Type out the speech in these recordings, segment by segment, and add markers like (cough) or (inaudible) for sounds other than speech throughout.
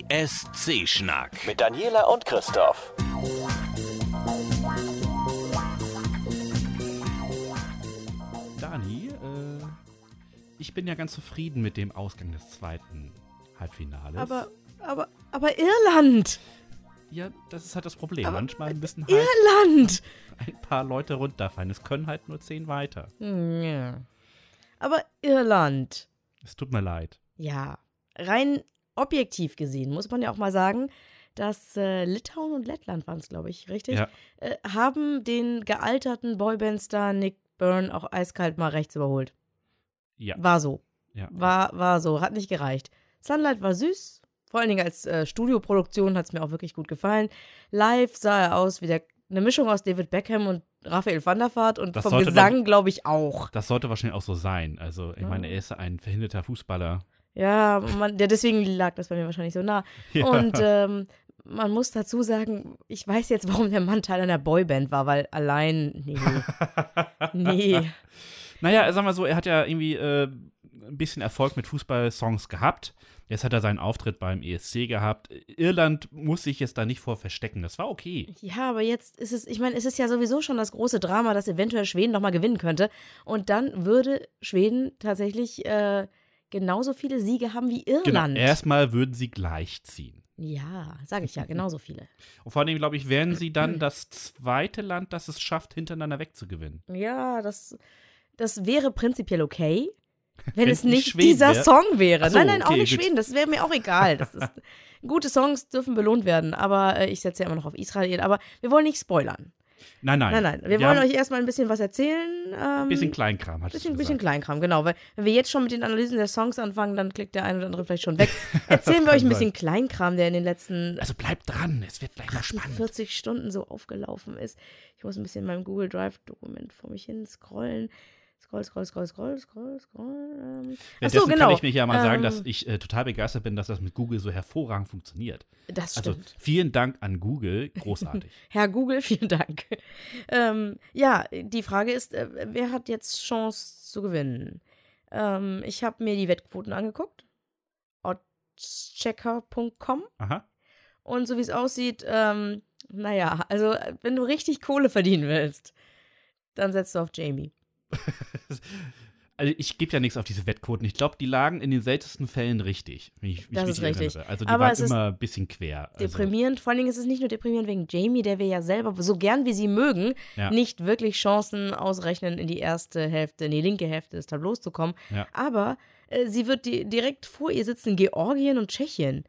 ESC-Schnack. Mit Daniela und Christoph. Dani, äh, ich bin ja ganz zufrieden mit dem Ausgang des zweiten Halbfinales. Aber, aber, aber Irland! ja, das ist halt das Problem. Aber- Manchmal müssen halt Irland! ein paar Leute runterfallen. Es können halt nur zehn weiter. Hm, Ja. Aber Irland. Es tut mir leid. Ja, rein objektiv gesehen muss man ja auch mal sagen, dass äh, Litauen und Lettland waren es, glaube ich, richtig? Ja. Äh, haben den gealterten Boybandstar Nick Byrne auch eiskalt mal rechts überholt. Ja. War so. ja. War, war so. Hat nicht gereicht. Sunlight war süß. Vor allen Dingen als äh, Studioproduktion hat es mir auch wirklich gut gefallen. Live sah er aus wie der, eine Mischung aus David Beckham und Raphael van der Vaart und Das vom Gesang, glaube ich, auch. Das sollte wahrscheinlich auch so sein. Also, ich Ja. meine, er ist ein verhinderter Fußballer. Ja, man, ja, deswegen lag das bei mir wahrscheinlich so nah. (laughs) Ja. Und ähm, man muss dazu sagen, ich weiß jetzt, warum der Mann Teil einer Boyband war, weil allein, nee, (laughs) nee. Naja, sag mal so, er hat ja irgendwie äh, ein bisschen Erfolg mit Fußballsongs gehabt. Jetzt hat er seinen Auftritt beim ESC gehabt. Irland muss sich jetzt da nicht vor verstecken. Das war okay. Ja, aber jetzt ist es, ich meine, es ist ja sowieso schon das große Drama, dass eventuell Schweden nochmal gewinnen könnte. Und dann würde Schweden tatsächlich äh, genauso viele Siege haben wie Genau. Irland. Erstmal würden sie gleichziehen. ja, sage ich ja, genauso viele. (laughs) Und vor allem, glaube ich, wären sie dann (clears throat) das zweite Land, das es schafft, hintereinander wegzugewinnen. Ja, das, das wäre prinzipiell okay, wenn, Wenn es nicht dieser wär. Song wäre. So, nein, nein, auch okay, nicht gut. Schweden, das wäre mir auch egal. Das ist, (laughs) gute Songs dürfen belohnt werden, aber äh, ich setze ja immer noch auf Israel. Aber wir wollen nicht spoilern. Nein, nein. Nein, nein, wir, Wir wollen euch erstmal ein bisschen was erzählen. Ähm, ein bisschen Kleinkram, hat bisschen, es bisschen gesagt. Kleinkram, genau. Weil wenn wir jetzt schon mit den Analysen der Songs anfangen, dann klickt der eine oder andere vielleicht schon weg. (laughs) Erzählen wir euch ein bisschen sein. Kleinkram, der in den letzten Also bleibt dran, es wird vielleicht noch spannend. 48 Stunden so aufgelaufen ist. Ich muss ein bisschen in meinem Google Drive-Dokument vor mich hin scrollen. Scroll, scroll, scroll, scroll, scroll, scroll. Ähm. Ach Währenddessen so, genau. kann ich mich ja mal sagen, Ähm, dass ich äh, total begeistert bin, dass das mit Google so hervorragend funktioniert. Das Also stimmt. vielen Dank an Google, großartig. (laughs) Herr Google, vielen Dank. ähm, ja, die Frage ist, äh, wer hat jetzt Chance zu gewinnen? Ähm, ich habe mir die Wettquoten angeguckt. Oddschecker.com. Aha. Und so wie es aussieht, ähm, naja, also äh, wenn du richtig Kohle verdienen willst, dann setzt du auf Jamie. (laughs) Also ich gebe ja nichts auf diese Wettquoten. Ich glaube, die lagen in den seltensten Fällen richtig. Ich, wie Das ich ist richtig. erinnere. Also die Aber waren immer ein bisschen quer. Also, Deprimierend, vor allen Dingen ist es nicht nur deprimierend wegen Jamie, der wir ja selber, so gern wie sie mögen, Ja. nicht wirklich Chancen ausrechnen, in die erste Hälfte, in die linke Hälfte des Tableaus zu kommen. Ja. Aber äh, sie wird di direkt vor ihr sitzen Georgien und Tschechien.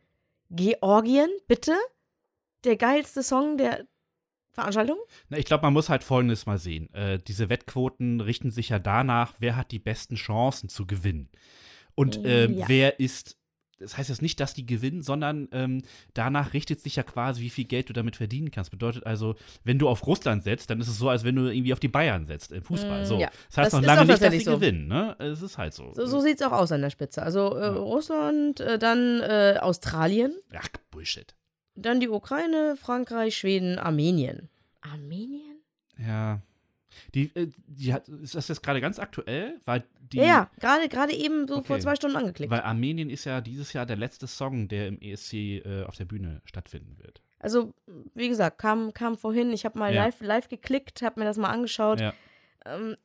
Georgien, bitte? Der geilste Song der Veranstaltung? Na, ich glaube, man muss halt Folgendes mal sehen. Äh, diese Wettquoten richten sich ja danach, wer hat die besten Chancen zu gewinnen. Und ähm, Ja. wer ist, das heißt jetzt nicht, dass die gewinnen, sondern ähm, danach richtet sich ja quasi, wie viel Geld du damit verdienen kannst. Bedeutet also, wenn du auf Russland setzt, dann ist es so, als wenn du irgendwie auf die Bayern setzt im Fußball. Mm, So. ja. Das heißt Das noch lange nicht, dass sie so. gewinnen. Ne? Es ist halt so. So, so sieht es auch aus an der Spitze. Also äh, Ja. Russland, äh, dann äh, Australien, Ach, Bullshit. Dann die Ukraine, Frankreich, Schweden, Armenien. Armenien? Ja. Die, äh, die hat, ist das jetzt gerade ganz aktuell? Weil die, ja, ja, gerade gerade eben so vor Okay. zwei Stunden angeklickt. Weil Armenien ist ja dieses Jahr der letzte Song, der im ESC äh, auf der Bühne stattfinden wird. Also, wie gesagt, kam, kam vorhin, ich habe mal Ja. live, live geklickt, habe mir das mal angeschaut. Ja. Ähm,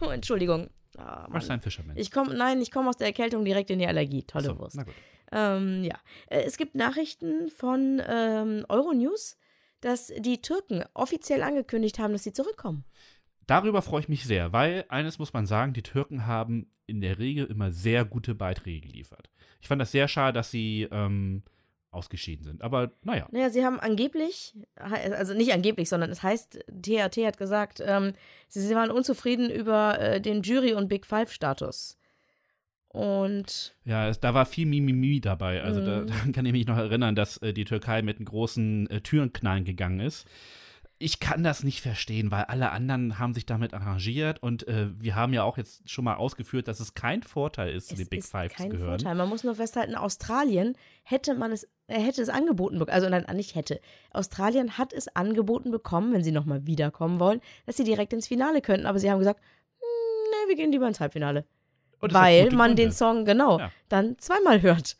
oh, (coughs) Entschuldigung. Ah, Mann. Was ist ein? Ich komme, nein, ich komme aus der Erkältung direkt in die Allergie. Tolle So, Wurst. Na gut. Ähm, ja. Äh, Es gibt Nachrichten von ähm, Euronews, dass die Türken offiziell angekündigt haben, dass sie zurückkommen. Darüber freue ich mich sehr, weil eines muss man sagen, die Türken haben in der Regel immer sehr gute Beiträge geliefert. Ich fand das sehr schade, dass sie ähm, ausgeschieden sind. Aber naja, Naja, sie haben angeblich, also nicht angeblich, sondern es heißt, THT hat gesagt, ähm, sie, sie waren unzufrieden über äh, den Jury- und Big Five-Status. Und ja, es, da war viel Mimimi dabei. Also da, Mhm. (laughs) daran kann ich mich noch erinnern, dass äh, die Türkei mit einem großen äh, Türenknallen gegangen ist. Ich kann das nicht verstehen, weil alle anderen haben sich damit arrangiert und äh, wir haben ja auch jetzt schon mal ausgeführt, dass es kein Vorteil ist, zu den Big ist Five zu gehören. Vorteil. Man muss nur festhalten, Australien hätte man es, er hätte es angeboten bekommen, also nein, nicht hätte. Australien hat es angeboten bekommen, wenn sie nochmal wiederkommen wollen, dass sie direkt ins Finale könnten. Aber sie haben gesagt, "Hm, nee, wir gehen lieber ins Halbfinale. Das weil man Gründe. den Song, genau, Ja. dann zweimal hört.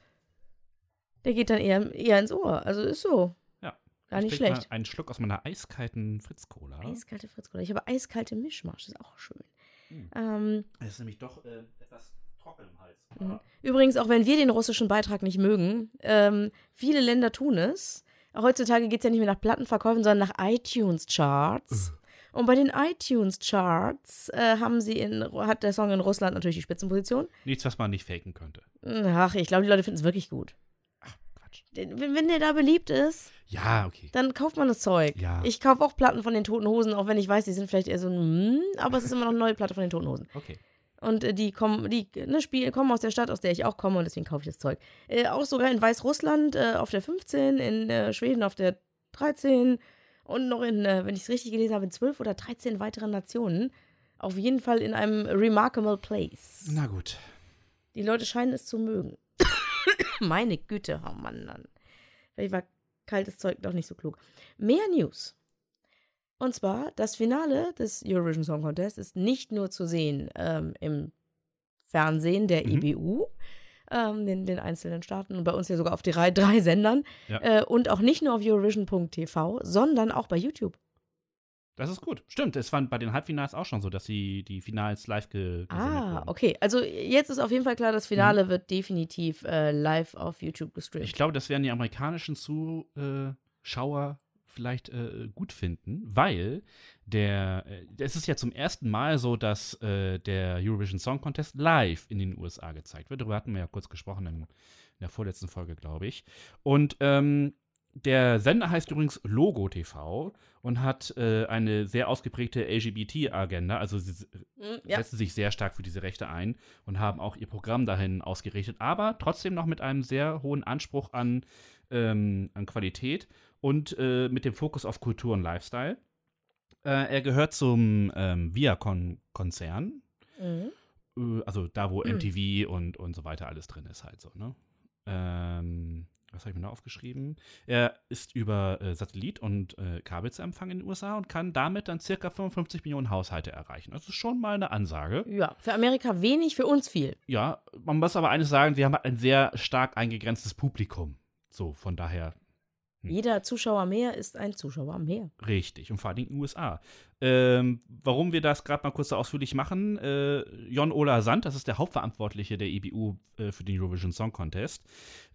Der geht dann eher, eher ins Ohr. Also ist so. Ja. Gar Ich nicht schlecht. Einen Schluck aus meiner eiskalten Fritz-Cola. Eiskalte Fritz-Cola. Ich habe eiskalte Mischmasch, das ist auch schön. Hm. Ähm, Es ist nämlich doch äh, etwas trocken im Hals. Mhm. Übrigens, auch wenn wir den russischen Beitrag nicht mögen, ähm, viele Länder tun es. Heutzutage geht es ja nicht mehr nach Plattenverkäufen, sondern nach iTunes-Charts. Und bei den iTunes-Charts äh, haben sie in, hat der Song in Russland natürlich die Spitzenposition. Nichts, was man nicht faken könnte. Ach, ich glaube, die Leute finden es wirklich gut. Quatsch. Den- Wenn, wenn der da beliebt ist, Ja, okay. dann kauft man das Zeug. Ja. Ich kaufe auch Platten von den Toten Hosen, auch wenn ich weiß, die sind vielleicht eher so ein, hm, aber es ist immer noch eine neue Platte von den Toten Hosen. Okay. Und äh, die kommen, die ne, spielen, kommen aus der Stadt, aus der ich auch komme und deswegen kaufe ich das Zeug. Äh, auch sogar in Weißrussland äh, auf der 15, in äh, Schweden auf der 13 und noch in, äh, wenn ich es richtig gelesen habe, in 12 oder 13 weiteren Nationen. Auf jeden Fall in einem remarkable place. Na gut. Die Leute scheinen es zu mögen. (coughs) Meine Güte, oh Mann, Mann. Vielleicht war kaltes Zeug doch nicht so klug. Mehr News. Und zwar, das Finale des Eurovision Song Contest ist nicht nur zu sehen ähm, im Fernsehen der Mhm. EBU, ähm, den, den einzelnen Staaten und bei uns ja sogar auf die drei, drei (laughs) Sendern Ja. äh, und auch nicht nur auf Eurovision.tv, sondern auch bei YouTube. Das ist gut. Stimmt, es war bei den Halbfinals auch schon so, dass die, die Finals live ge Ah, wurden. okay. Also jetzt ist auf jeden Fall klar, das Finale wird definitiv äh, live auf YouTube gestreamt. Ich glaube, das werden die amerikanischen Zuschauer vielleicht äh, gut finden, weil der, äh, es ist ja zum ersten Mal so, dass äh, der Eurovision Song Contest live in den USA gezeigt wird. Darüber hatten wir ja kurz gesprochen in, in der vorletzten Folge, glaube ich. Und ähm, der Sender heißt übrigens Logo TV und hat äh, eine sehr ausgeprägte LGBT-Agenda. Also sie Hm, ja. setzen sich sehr stark für diese Rechte ein und haben auch ihr Programm dahin ausgerichtet, aber trotzdem noch mit einem sehr hohen Anspruch an, ähm, an Qualität und äh, mit dem Fokus auf Kultur und Lifestyle. Äh, er gehört zum ähm, Viacom-Konzern, Mhm. äh, also da, wo Mhm. MTV und, und so weiter alles drin ist, halt so, ne? Ähm, was habe ich mir da aufgeschrieben? Er ist über äh, Satellit und äh, Kabel zu empfangen in den USA und kann damit dann circa 55 Millionen Haushalte erreichen. Das ist schon mal eine Ansage. Ja, für Amerika wenig, für uns viel. Ja, man muss aber eines sagen, wir haben ein sehr stark eingegrenztes Publikum. So, von daher. Jeder Zuschauer mehr ist ein Zuschauer mehr. richtig. Und vor allem in den USA. Ähm, warum wir das gerade mal kurz so ausführlich machen, äh, Jon Ola Sand, das ist der Hauptverantwortliche der EBU äh, für den Eurovision Song Contest.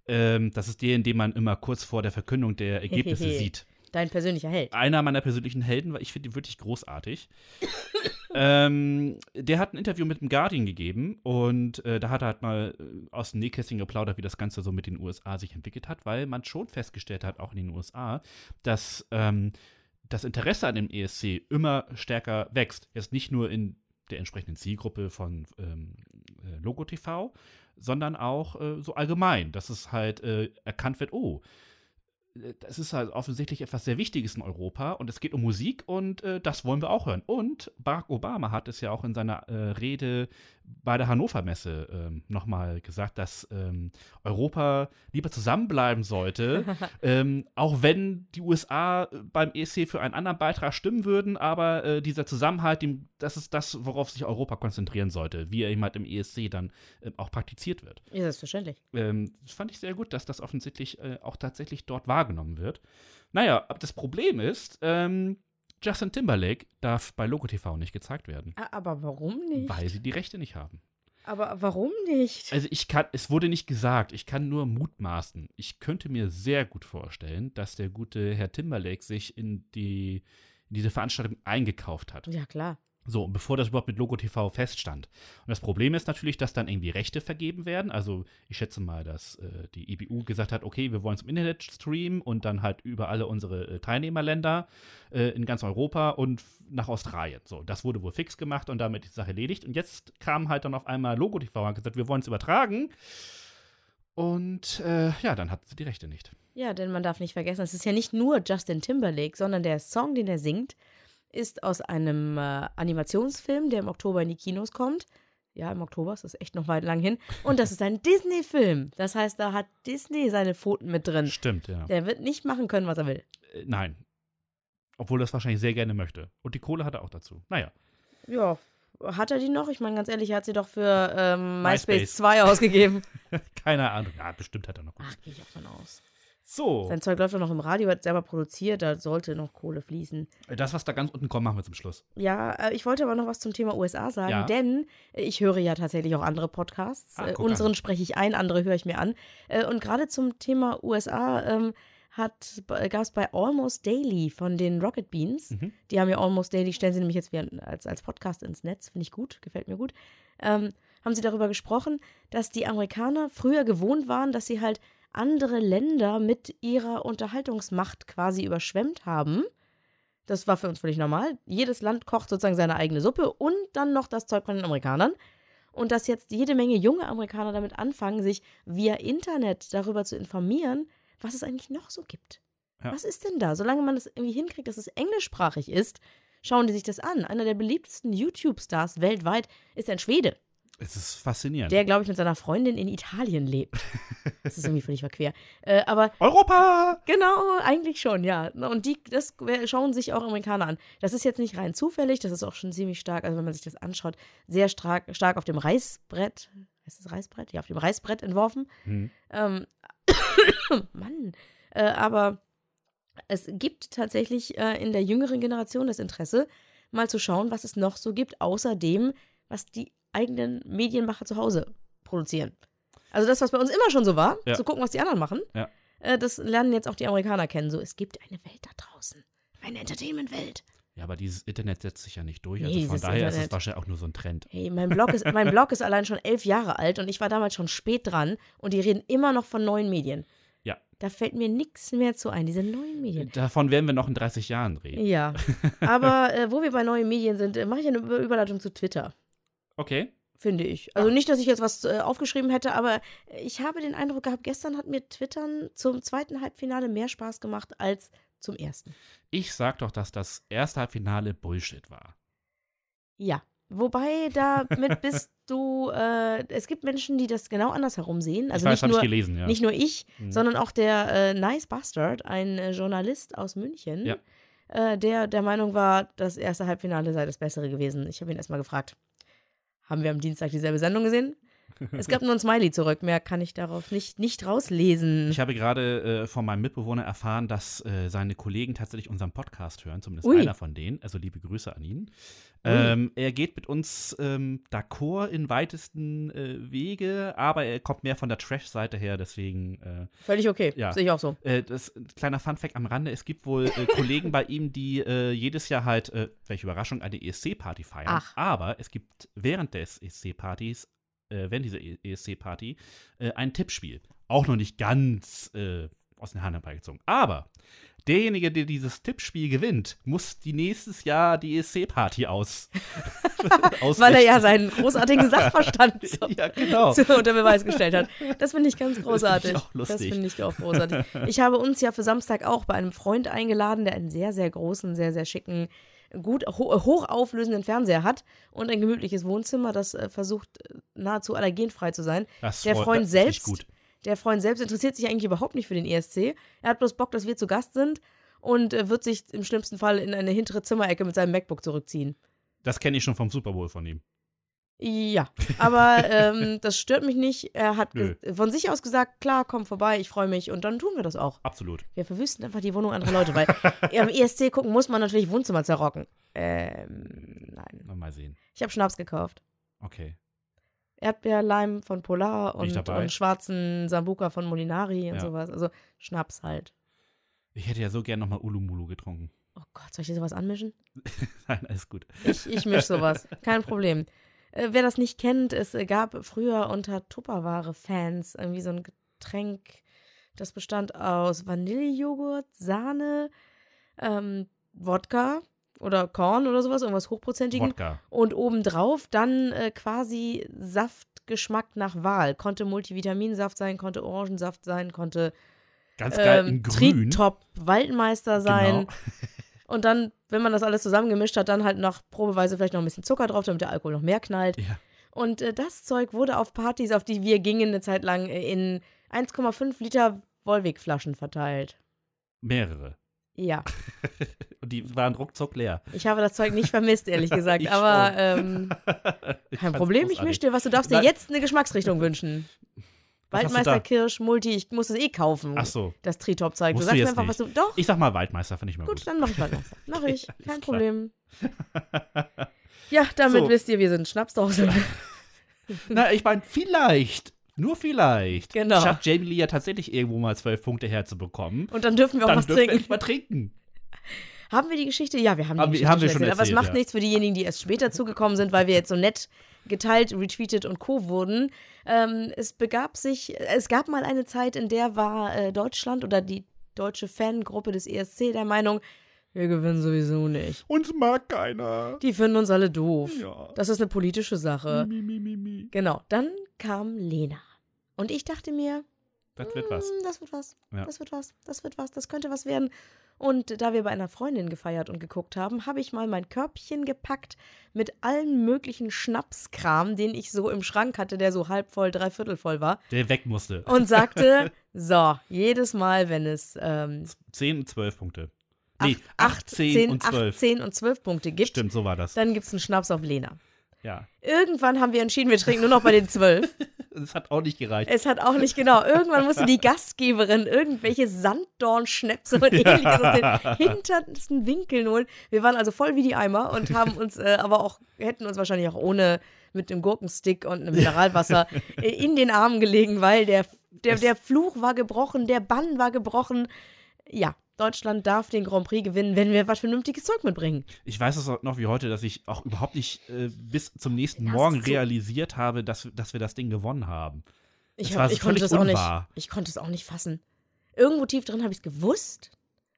Ähm, das ist der, in dem man immer kurz vor der Verkündung der Ergebnisse (laughs) sieht. Dein persönlicher Held. einer meiner persönlichen Helden, weil ich finde ihn wirklich großartig. (coughs) ähm, der hat ein Interview mit dem Guardian gegeben und äh, da hat er halt mal äh, aus dem Nähkästchen geplaudert, wie das Ganze so mit den USA sich entwickelt hat, weil man schon festgestellt hat, auch in den USA, dass ähm, das Interesse an dem ESC immer stärker wächst. Jetzt nicht nur in der entsprechenden Zielgruppe von ähm, äh, Logo TV, sondern auch äh, so allgemein, dass es halt äh, erkannt wird, oh, äh, das ist halt offensichtlich etwas sehr Wichtiges in Europa und es geht um Musik und äh, das wollen wir auch hören. Und Barack Obama hat es ja auch in seiner äh, Rede bei der Hannover Messe ähm, nochmal gesagt, dass ähm, Europa lieber zusammenbleiben sollte, (laughs) ähm, auch wenn die USA beim ESC für einen anderen Beitrag stimmen würden, aber äh, dieser Zusammenhalt, dem, das ist das, worauf sich Europa konzentrieren sollte, wie er eben halt im ESC dann äh, auch praktiziert wird Ja, selbstverständlich. ähm, das fand ich sehr gut, dass das offensichtlich äh, auch tatsächlich dort wahrgenommen wird. Naja, das Problem ist, ähm, Justin Timberlake darf bei Logo TV nicht gezeigt werden, Ah, Aber warum nicht? weil sie die Rechte nicht haben. Aber warum nicht? Also ich kann, es wurde nicht gesagt, ich kann nur mutmaßen. Ich könnte mir sehr gut vorstellen, dass der gute Herr Timberlake sich in die in diese Veranstaltung eingekauft hat. Ja, klar. So, bevor das überhaupt mit Logo TV feststand. Und das Problem ist natürlich, dass dann irgendwie Rechte vergeben werden. Also, ich schätze mal, dass äh, die EBU gesagt hat, okay, wir wollen es im Internet streamen und dann halt über alle unsere äh, Teilnehmerländer äh, in ganz Europa und nach Australien. So, das wurde wohl fix gemacht und damit die Sache erledigt. Und jetzt kam halt dann auf einmal Logo TV und hat gesagt, wir wollen es übertragen. Und äh, ja, dann hat sie die Rechte nicht. Ja, denn man darf nicht vergessen, es ist ja nicht nur Justin Timberlake, sondern der Song, den er singt, ist aus einem äh, Animationsfilm, der im Oktober in die Kinos kommt. Ja, im Oktober, das ist echt noch weit lang hin. Und das ist ein (laughs) Disney-Film. Das heißt, da hat Disney seine Pfoten mit drin. Stimmt, ja. Der wird nicht machen können, was er will. Äh, nein. Obwohl er das wahrscheinlich sehr gerne möchte. Und die Kohle hat er auch dazu. Naja. Ja, Hat er die noch? Ich meine, ganz ehrlich, er hat sie doch für ähm, MySpace, MySpace. 2 ausgegeben. (laughs) Keine Ahnung. Ja, bestimmt hat er noch. Ach, gehe ich auch von aus. So, Sein Zeug läuft doch noch im Radio, hat selber produziert, da sollte noch Kohle fließen. das, was da ganz unten kommt, machen wir zum Schluss. Ja, äh, ich wollte aber noch was zum Thema USA sagen, Ja. denn äh, ich höre ja tatsächlich auch andere Podcasts. Ah, Äh, unseren an. spreche ich ein, andere höre ich mir an. Und gerade zum Thema USA ähm, gab es bei Almost Daily von den Rocket Beans, Mhm. die haben ja Almost Daily, stellen sie nämlich jetzt wieder als, als Podcast ins Netz, finde ich gut, gefällt mir gut, ähm, haben sie darüber gesprochen, dass die Amerikaner früher gewohnt waren, dass sie halt andere Länder mit ihrer Unterhaltungsmacht quasi überschwemmt haben. Das war für uns völlig normal. Jedes Land kocht sozusagen seine eigene Suppe und dann noch das Zeug von den Amerikanern. Und dass jetzt jede Menge junge Amerikaner damit anfangen, sich via Internet darüber zu informieren, was es eigentlich noch so gibt. Ja. Was ist denn da? Solange man das irgendwie hinkriegt, dass es englischsprachig ist, schauen die sich das an. Einer der beliebtesten YouTube-Stars weltweit ist ein Schwede, Es ist faszinierend. der, glaube ich, mit seiner Freundin in Italien lebt. (laughs) Das ist irgendwie völlig verquer. Äh, aber Europa! Genau, eigentlich schon, ja. Und die, das schauen sich auch Amerikaner an. Das ist jetzt nicht rein zufällig, das ist auch schon ziemlich stark, also wenn man sich das anschaut, sehr stark, stark auf dem Reißbrett, heißt das Reißbrett? Ja, auf dem Reißbrett entworfen. Hm. Ähm, (coughs) Mann. Äh, aber es gibt tatsächlich äh, in der jüngeren Generation das Interesse, mal zu schauen, was es noch so gibt, außer dem, was die eigenen Medienmacher zu Hause produzieren. Also das, was bei uns immer schon so war, Ja. zu gucken, was die anderen machen, Ja. äh, das lernen jetzt auch die Amerikaner kennen. So, es gibt eine Welt da draußen. Eine Entertainment-Welt. Ja, aber dieses Internet setzt sich ja nicht durch. Nee, Also von dieses daher ist es Internet. wahrscheinlich auch nur so ein Trend. Hey, mein Blog, ist, mein (laughs) Blog ist allein schon elf Jahre alt und ich war damals schon spät dran und die reden immer noch von neuen Medien. Ja. Da fällt mir nichts mehr zu ein, diese neuen Medien. Davon werden wir noch in 30 Jahren reden. Ja, (laughs) aber äh, wo wir bei neuen Medien sind, äh, mache ich eine Über Überleitung zu Twitter, Okay. finde ich. Also nicht, dass ich jetzt was äh, aufgeschrieben hätte, aber ich habe den Eindruck gehabt, gestern hat mir Twittern zum zweiten Halbfinale mehr Spaß gemacht als zum ersten. Ich sag doch, dass das erste Halbfinale Bullshit war. Ja. Wobei, damit bist (laughs) du, äh, es gibt Menschen, die das genau andersherum sehen. Also weiß, nicht nur, gelesen, ja. Nicht nur ich, Mhm. sondern auch der äh, Nice Bastard, ein äh, Journalist aus München, Ja. äh, der der Meinung war, das erste Halbfinale sei das bessere gewesen. Ich habe ihn erstmal gefragt, haben wir am Dienstag dieselbe Sendung gesehen? Es gab nur ein Smiley zurück, mehr kann ich darauf nicht, nicht rauslesen. Ich habe gerade äh, von meinem Mitbewohner erfahren, dass äh, seine Kollegen tatsächlich unseren Podcast hören, zumindest Ui. einer von denen. Also liebe Grüße an ihn. Ähm, er geht mit uns ähm, d'accord in weitesten äh, Wege, aber er kommt mehr von der Trash-Seite her, deswegen äh, Völlig okay, Ja. sehe ich auch so. Äh, das kleiner Funfact am Rande: Es gibt wohl äh, Kollegen bei ihm, die jedes Jahr halt, welche Überraschung, eine ESC-Party feiern. Ach. Aber es gibt während des ESC-Partys, äh, während dieser ESC-Party, äh, ein Tippspiel. Auch noch nicht ganz äh, aus den Haaren herbeigezogen. Aber derjenige, der dieses Tippspiel gewinnt, muss die nächstes Jahr die ESC-Party aus. (laughs) Weil er ja seinen großartigen Sachverstand so (laughs) ja, genau. (laughs) zu, unter Beweis gestellt hat. Das finde ich ganz großartig. Das finde ich auch großartig. Ich habe uns ja für Samstag auch bei einem Freund eingeladen, der einen sehr, sehr großen, sehr, sehr schicken, gut ho hochauflösenden Fernseher hat und ein gemütliches Wohnzimmer, das äh, versucht äh, nahezu allergenfrei zu sein. Das Der Freund das selbst, Gut. der Freund selbst interessiert sich eigentlich überhaupt nicht für den ESC. Er hat bloß Bock, dass wir zu Gast sind und äh, wird sich im schlimmsten Fall in eine hintere Zimmerecke mit seinem MacBook zurückziehen. Das kenne ich schon vom Super Bowl von ihm. Ja, aber ähm, (laughs) das stört mich nicht. Er hat von sich aus gesagt, klar, komm vorbei, ich freue mich und dann tun wir das auch. Absolut. Wir verwüsten einfach die Wohnung anderer Leute, weil (laughs) am ESC gucken muss man natürlich Wohnzimmer zerrocken. Ähm, nein. Mal sehen. Ich habe Schnaps gekauft. Okay. Erdbeerleim von Polar und, und schwarzen Sambuka von Molinari und Ja. sowas. Also Schnaps halt. Ich hätte ja so gern nochmal Ulumulu getrunken. Oh Gott, soll ich dir sowas anmischen? (laughs) Nein, alles gut. Ich, ich misch sowas. Kein Problem. Äh, wer das nicht kennt, es gab früher unter Tupperware-Fans irgendwie so ein Getränk, das bestand aus Vanillejoghurt, Sahne, ähm, Wodka oder Korn oder sowas, irgendwas Hochprozentigen. Wodka. Und obendrauf dann äh, quasi Saftgeschmack nach Wahl. Konnte Multivitaminsaft sein, konnte Orangensaft sein, konnte Ganz geil ähm, in grün. Tritop Waldmeister sein. Genau. Und dann, wenn man das alles zusammengemischt hat, dann halt noch probeweise vielleicht noch ein bisschen Zucker drauf, damit der Alkohol noch mehr knallt. Ja. Und äh, das Zeug wurde auf Partys, auf die wir gingen, eine Zeit lang äh, in 1,5 Liter Wolwig-Flaschen verteilt. Mehrere. Ja, (laughs) Und die waren ruckzuck leer. ich habe das Zeug nicht vermisst, ehrlich gesagt. (laughs) Aber ähm, (laughs) kein Problem, ich mische dir was. Du darfst dir Nein. jetzt eine Geschmacksrichtung wünschen. Was Waldmeister? Kirsch, Multi, ich muss es eh kaufen. Ach so. Das Tritop-Zeug. Du Musst du sagst mir einfach, was nicht. du. Doch, Ich sag mal Waldmeister, finde ich mal gut, gut. dann mach ich Waldmeister. (laughs) Mach ich, alles kein klar. Problem. (laughs) Ja, damit So. wisst ihr, wir sind Schnapsdose. (laughs) Na, ich meine, vielleicht, nur vielleicht, Genau. schafft Jamie Lee ja tatsächlich irgendwo mal zwölf Punkte herzubekommen. Und dann dürfen wir auch Dann was dürfen wir trinken. endlich mal trinken. Haben wir die Geschichte? Ja, wir haben die Haben wir- Geschichte haben wir schon erzählt. Aber es macht ja. nichts für diejenigen, die erst später zugekommen sind, weil wir jetzt so nett geteilt, retweetet und co. wurden. Ähm, es begab sich, es gab mal eine Zeit, in der war äh, Deutschland oder die deutsche Fangruppe des ESC der Meinung, wir gewinnen sowieso nicht. Uns mag keiner. Die finden uns alle doof. Ja. Das ist eine politische Sache. Mi, mi, mi, mi. Genau, dann kam Lena. Und ich dachte mir, Das wird was. "Hm, das wird was, Ja. das wird was, das wird was, das könnte was werden. Und da wir bei einer Freundin gefeiert und geguckt haben, habe ich mal mein Körbchen gepackt mit allen möglichen Schnapskram, den ich so im Schrank hatte, der so halb voll, dreiviertel voll war. Der weg musste. Und sagte, (laughs) so, jedes Mal, wenn es ähm, 10 und 12 Punkte. Nee, acht- 18 und 12. 18 und 12 Punkte gibt, Stimmt, so war das. dann gibt es einen Schnaps auf Lena. Ja. Irgendwann haben wir entschieden, wir trinken nur noch bei den 12. Das (laughs) hat auch nicht gereicht. Es hat auch nicht genau. Irgendwann musste die Gastgeberin irgendwelche Sanddornschnäpse und (laughs) ähnliches aus den hintersten Winkeln holen. Wir waren also voll wie die Eimer und haben uns äh, aber auch, hätten uns wahrscheinlich auch ohne mit dem Gurkenstick und einem Mineralwasser (laughs) in den Armen gelegen, weil der, der, der Fluch war gebrochen, der Bann war gebrochen. Ja, Deutschland darf den Grand Prix gewinnen, wenn wir was vernünftiges Zeug mitbringen. Ich weiß es noch wie heute, dass ich auch überhaupt nicht äh, bis zum nächsten Das Morgen realisiert habe, dass, dass wir das Ding gewonnen haben. Ich, hab, ich konnte es auch nicht. Ich konnte es auch nicht fassen. Irgendwo tief drin habe ich es gewusst.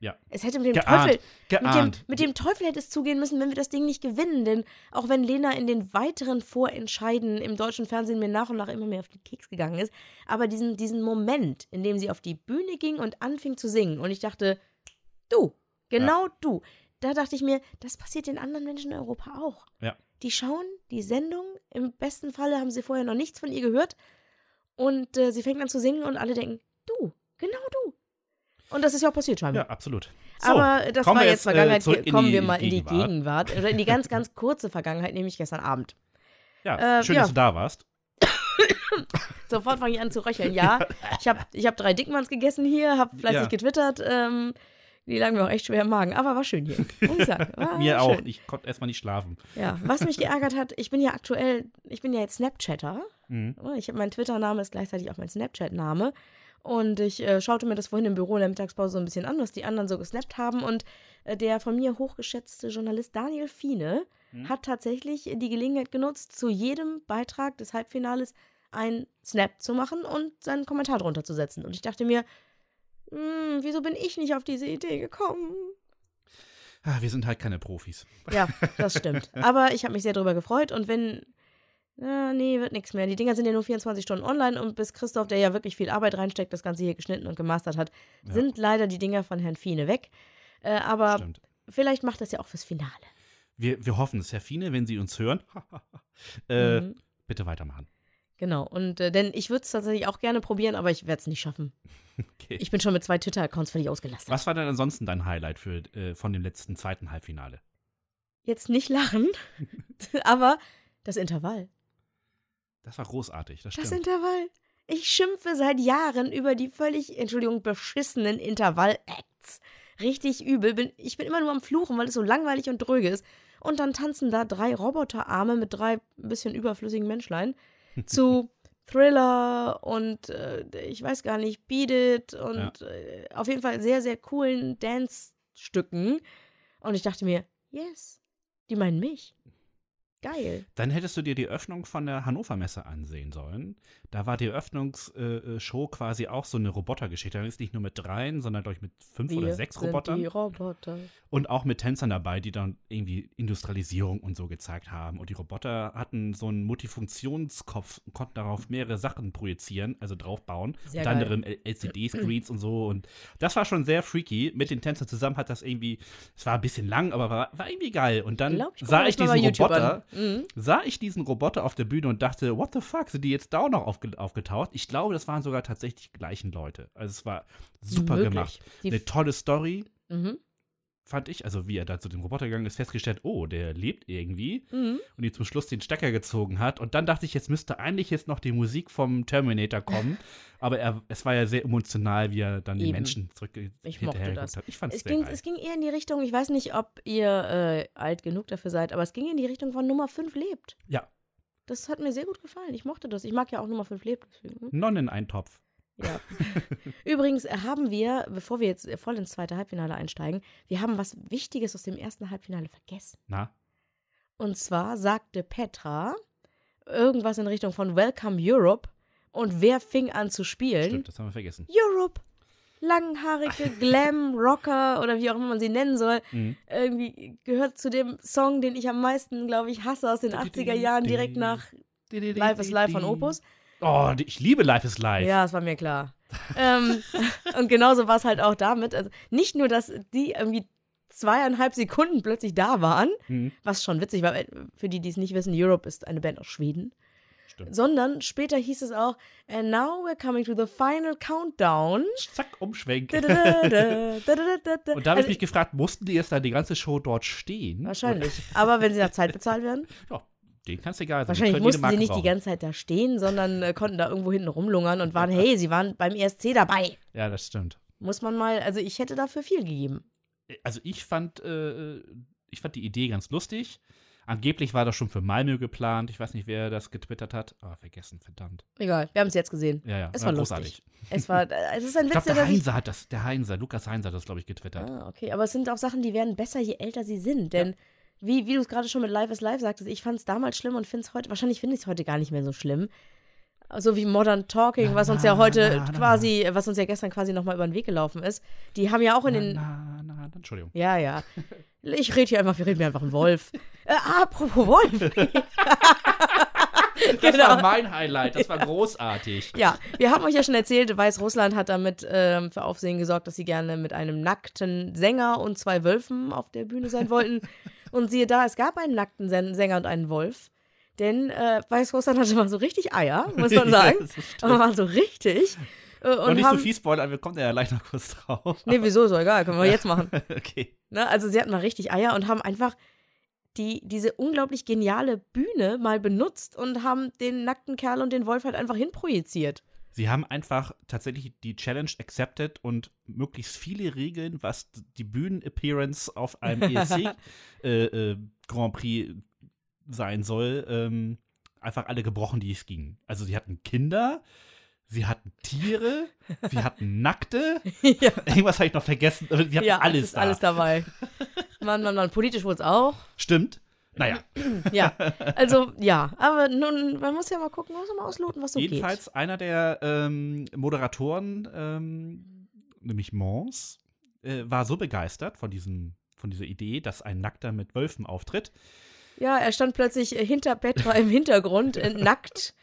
Ja. Es hätte mit dem Geahnt. Teufel, mit dem, Geahnt. mit dem Teufel hätte es zugehen müssen, wenn wir das Ding nicht gewinnen. Denn auch wenn Lena in den weiteren Vorentscheiden im deutschen Fernsehen mir nach und nach immer mehr auf den Keks gegangen ist, aber diesen, diesen Moment, in dem sie auf die Bühne ging und anfing zu singen und ich dachte, du, genau du, da dachte ich mir, das passiert den anderen Menschen in Europa auch. Ja. Die schauen die Sendung, im besten Falle haben sie vorher noch nichts von ihr gehört und äh, sie fängt an zu singen und alle denken, du, genau du. Und das ist ja auch passiert scheinbar. Ja, absolut. So, Aber das war jetzt äh, Vergangenheit. in Kommen wir mal in die Gegenwart. Gegenwart. Oder in die ganz, ganz kurze Vergangenheit, nämlich gestern Abend. Ja, Äh, schön, ja. dass du da warst. (coughs) Sofort fange ich an zu röcheln. Ja, ich habe ich hab drei Dickmanns gegessen hier, habe fleißig Ja. getwittert. Ähm, die lagen mir auch echt schwer im Magen. Aber war schön hier. War Mir schön. auch. Ich konnte erstmal nicht schlafen. Ja, was mich geärgert hat, ich bin ja aktuell, ich bin ja jetzt Snapchatter. Mhm. Ich habe mein Twitter-Name ist gleichzeitig auch mein Snapchat-Name. Und ich äh, schaute mir das vorhin im Büro in der Mittagspause so ein bisschen an, was die anderen so gesnappt haben. Und äh, der von mir hochgeschätzte Journalist Daniel Fiene Mhm. hat tatsächlich die Gelegenheit genutzt, zu jedem Beitrag des Halbfinales ein Snap zu machen und seinen Kommentar drunter zu setzen. Und ich dachte mir, hm, wieso bin ich nicht auf diese Idee gekommen? Ah, wir sind halt keine Profis. Ja, das stimmt. (laughs) Aber ich habe mich sehr darüber gefreut und wenn. Na, nee, wird nichts mehr. Die Dinger sind ja nur 24 Stunden online und bis Christoph, der ja wirklich viel Arbeit reinsteckt, das Ganze hier geschnitten und gemastert hat, Ja. sind leider die Dinger von Herrn Fiene weg. Äh, aber Stimmt. vielleicht macht das ja auch fürs Finale. Wir, wir hoffen es. Herr Fine, wenn Sie uns hören, (laughs) äh, Mhm. bitte weitermachen. Genau. Und äh, denn ich würde es tatsächlich auch gerne probieren, aber ich werde es nicht schaffen. (laughs) Okay. Ich bin schon mit zwei Twitter-Accounts völlig ausgelastet. Was war denn ansonsten dein Highlight für, äh, von dem letzten zweiten Halbfinale? Jetzt nicht lachen, (laughs) aber das Intervall. Das war großartig, das Das stimmt. Intervall. Ich schimpfe seit Jahren über die völlig, Entschuldigung, beschissenen Intervall-Acts. Richtig übel. Bin, ich bin immer nur am Fluchen, weil es so langweilig und dröge ist. Und dann tanzen da drei Roboterarme mit drei ein bisschen überflüssigen Menschlein (laughs) zu Thriller und äh, ich weiß gar nicht, Beat It und äh, auf jeden Fall sehr, sehr coolen Dance-Stücken. Und ich dachte mir, yes, die meinen mich. Geil. Dann hättest du dir die Öffnung von der Hannover Messe ansehen sollen. Da war die Eröffnungsshow quasi auch so eine Robotergeschichte. Da ist nicht nur mit dreien, sondern glaube ich mit fünf oder Wir sechs sind Robotern. Die Roboter. Und auch mit Tänzern dabei, die dann irgendwie Industrialisierung und so gezeigt haben. Und die Roboter hatten so einen Multifunktionskopf und konnten darauf mehrere Sachen projizieren, also draufbauen. Sehr Unter anderem LCD-Screens und so. Und das war schon sehr freaky. Mit den Tänzern zusammen hat das irgendwie, es war ein bisschen lang, aber war, war irgendwie geil. Und dann Glaub, ich sah ich diesen Roboter. Mhm. sah ich diesen Roboter auf der Bühne und dachte, what the fuck, sind die jetzt da auch noch aufge aufgetaucht? Ich glaube, das waren sogar tatsächlich die gleichen Leute. Also es war super Möglich. gemacht. Die Eine tolle Story, Mhm. fand ich. Also, wie er da zu dem Roboter gegangen ist, festgestellt, oh, der lebt irgendwie. Mhm. Und die zum Schluss den Stecker gezogen hat. Und dann dachte ich, jetzt müsste eigentlich jetzt noch die Musik vom Terminator kommen. (laughs) Aber er, es war ja sehr emotional, wie er dann die Eben. Menschen zurück Ich hinterher mochte das. hat. Ich fand es ging, geil. es ging eher in die Richtung, ich weiß nicht, ob ihr äh, alt genug dafür seid, aber es ging in die Richtung von Nummer 5 lebt. Ja. Das hat mir sehr gut gefallen. Ich mochte das. Ich mag ja auch Nummer 5 lebt. Deswegen. hm? Nonnen-Eintopf. Ja. (laughs) Übrigens äh, haben wir, bevor wir jetzt voll ins zweite Halbfinale einsteigen, wir haben was Wichtiges aus dem ersten Halbfinale vergessen. Na? Und zwar sagte Petra irgendwas in Richtung von Welcome Europe. Und wer fing an zu spielen? Stimmt, das haben wir vergessen. Europe. Langhaarige Glam Rocker oder wie auch immer man sie nennen soll. Mhm. Irgendwie gehört zu dem Song, den ich am meisten, glaube ich, hasse aus den 80er Jahren, direkt nach Life is Life von Opus. Oh, ich liebe Life is Life. Ja, das war mir klar. ähm, (laughs) und genauso war es halt auch damit. Also nicht nur, dass die irgendwie zweieinhalb Sekunden plötzlich da waren, Mhm. was schon witzig war, für die, die es nicht wissen, Europe ist eine Band aus Schweden. Stimmt. Sondern später hieß es auch, and now we're coming to the final countdown. Zack, Umschwenk. Da-da-da-da, da-da-da-da. Und da habe ich Also, mich gefragt, mussten die jetzt da die ganze Show dort stehen? Wahrscheinlich. Aber wenn sie nach Zeit bezahlt werden? Ja, denen kann es egal sein. Die Wahrscheinlich mussten sie nicht die brauchen. ganze Zeit da stehen, sondern äh, konnten da irgendwo hinten rumlungern und waren, hey, sie waren beim ESC dabei. Ja, das stimmt. Muss man mal, also ich hätte dafür viel gegeben. Also ich fand, äh, ich fand die Idee ganz lustig. Angeblich war das schon für Malmö geplant. Ich weiß nicht, wer das getwittert hat. Ah, vergessen, verdammt. Egal, wir haben es jetzt gesehen. Ja, ja, Es war war großartig. Es war, äh, es ist ein Ich Witz, glaube, der der sich Heinzer hat das, der Heinzer, Lukas Heinzer hat das, glaube ich, getwittert. Ah, okay. Aber es sind auch Sachen, die werden besser, je älter sie sind. Denn, wie, wie du es gerade schon mit Live is Live sagtest, ich fand es damals schlimm und finde es heute, wahrscheinlich finde ich es heute gar nicht mehr so schlimm. So wie Modern Talking, Na, was uns ja heute na, na, quasi, was uns ja gestern quasi nochmal über den Weg gelaufen ist. Die haben ja auch in Na, den. na, na, na, Entschuldigung. Ja, ja. Ich rede hier einfach, wir reden mir einfach einen Wolf. Äh, apropos Wolf. (laughs) Das (laughs) Genau. war mein Highlight, das war großartig. Ja, wir haben euch ja schon erzählt, Weißrussland hat damit ähm, für Aufsehen gesorgt, dass sie gerne mit einem nackten Sänger und zwei Wölfen auf der Bühne sein wollten. Und siehe da, es gab einen nackten Sänger und einen Wolf. Denn äh, Weißrussland (laughs) hatte mal so richtig Eier, muss (laughs) man sagen. Ja, Aber mal so richtig. Äh, Und und nicht haben, so viel spoilern, wir kommen ja gleich noch kurz drauf. Nee, wieso, so egal, können wir jetzt machen. (laughs) okay. Ne? Also sie hatten mal richtig Eier und haben einfach die, diese unglaublich geniale Bühne mal benutzt und haben den nackten Kerl und den Wolf halt einfach hinprojiziert. Sie haben einfach tatsächlich die Challenge accepted und möglichst viele Regeln, was die Bühnenappearance auf einem ESC äh, äh, Grand Prix sein soll, ähm, einfach alle gebrochen, die es ging. Also sie hatten Kinder, sie hatten Tiere, sie (laughs) hatten Nackte, ja. irgendwas habe ich noch vergessen, aber sie hatten ja, alles es ist da. alles dabei. Mann, Mann, Mann, politisch wohl es auch. Stimmt. Naja, (clears throat) Ja, also ja, aber nun, man muss ja mal gucken, muss man mal ausloten, was so jedenfalls einer der ähm, Moderatoren, ähm, nämlich Mons, äh, war so begeistert von diesem von dieser Idee, dass ein Nackter mit Wölfen auftritt. Ja, er stand plötzlich äh, hinter Petra im Hintergrund, äh, nackt,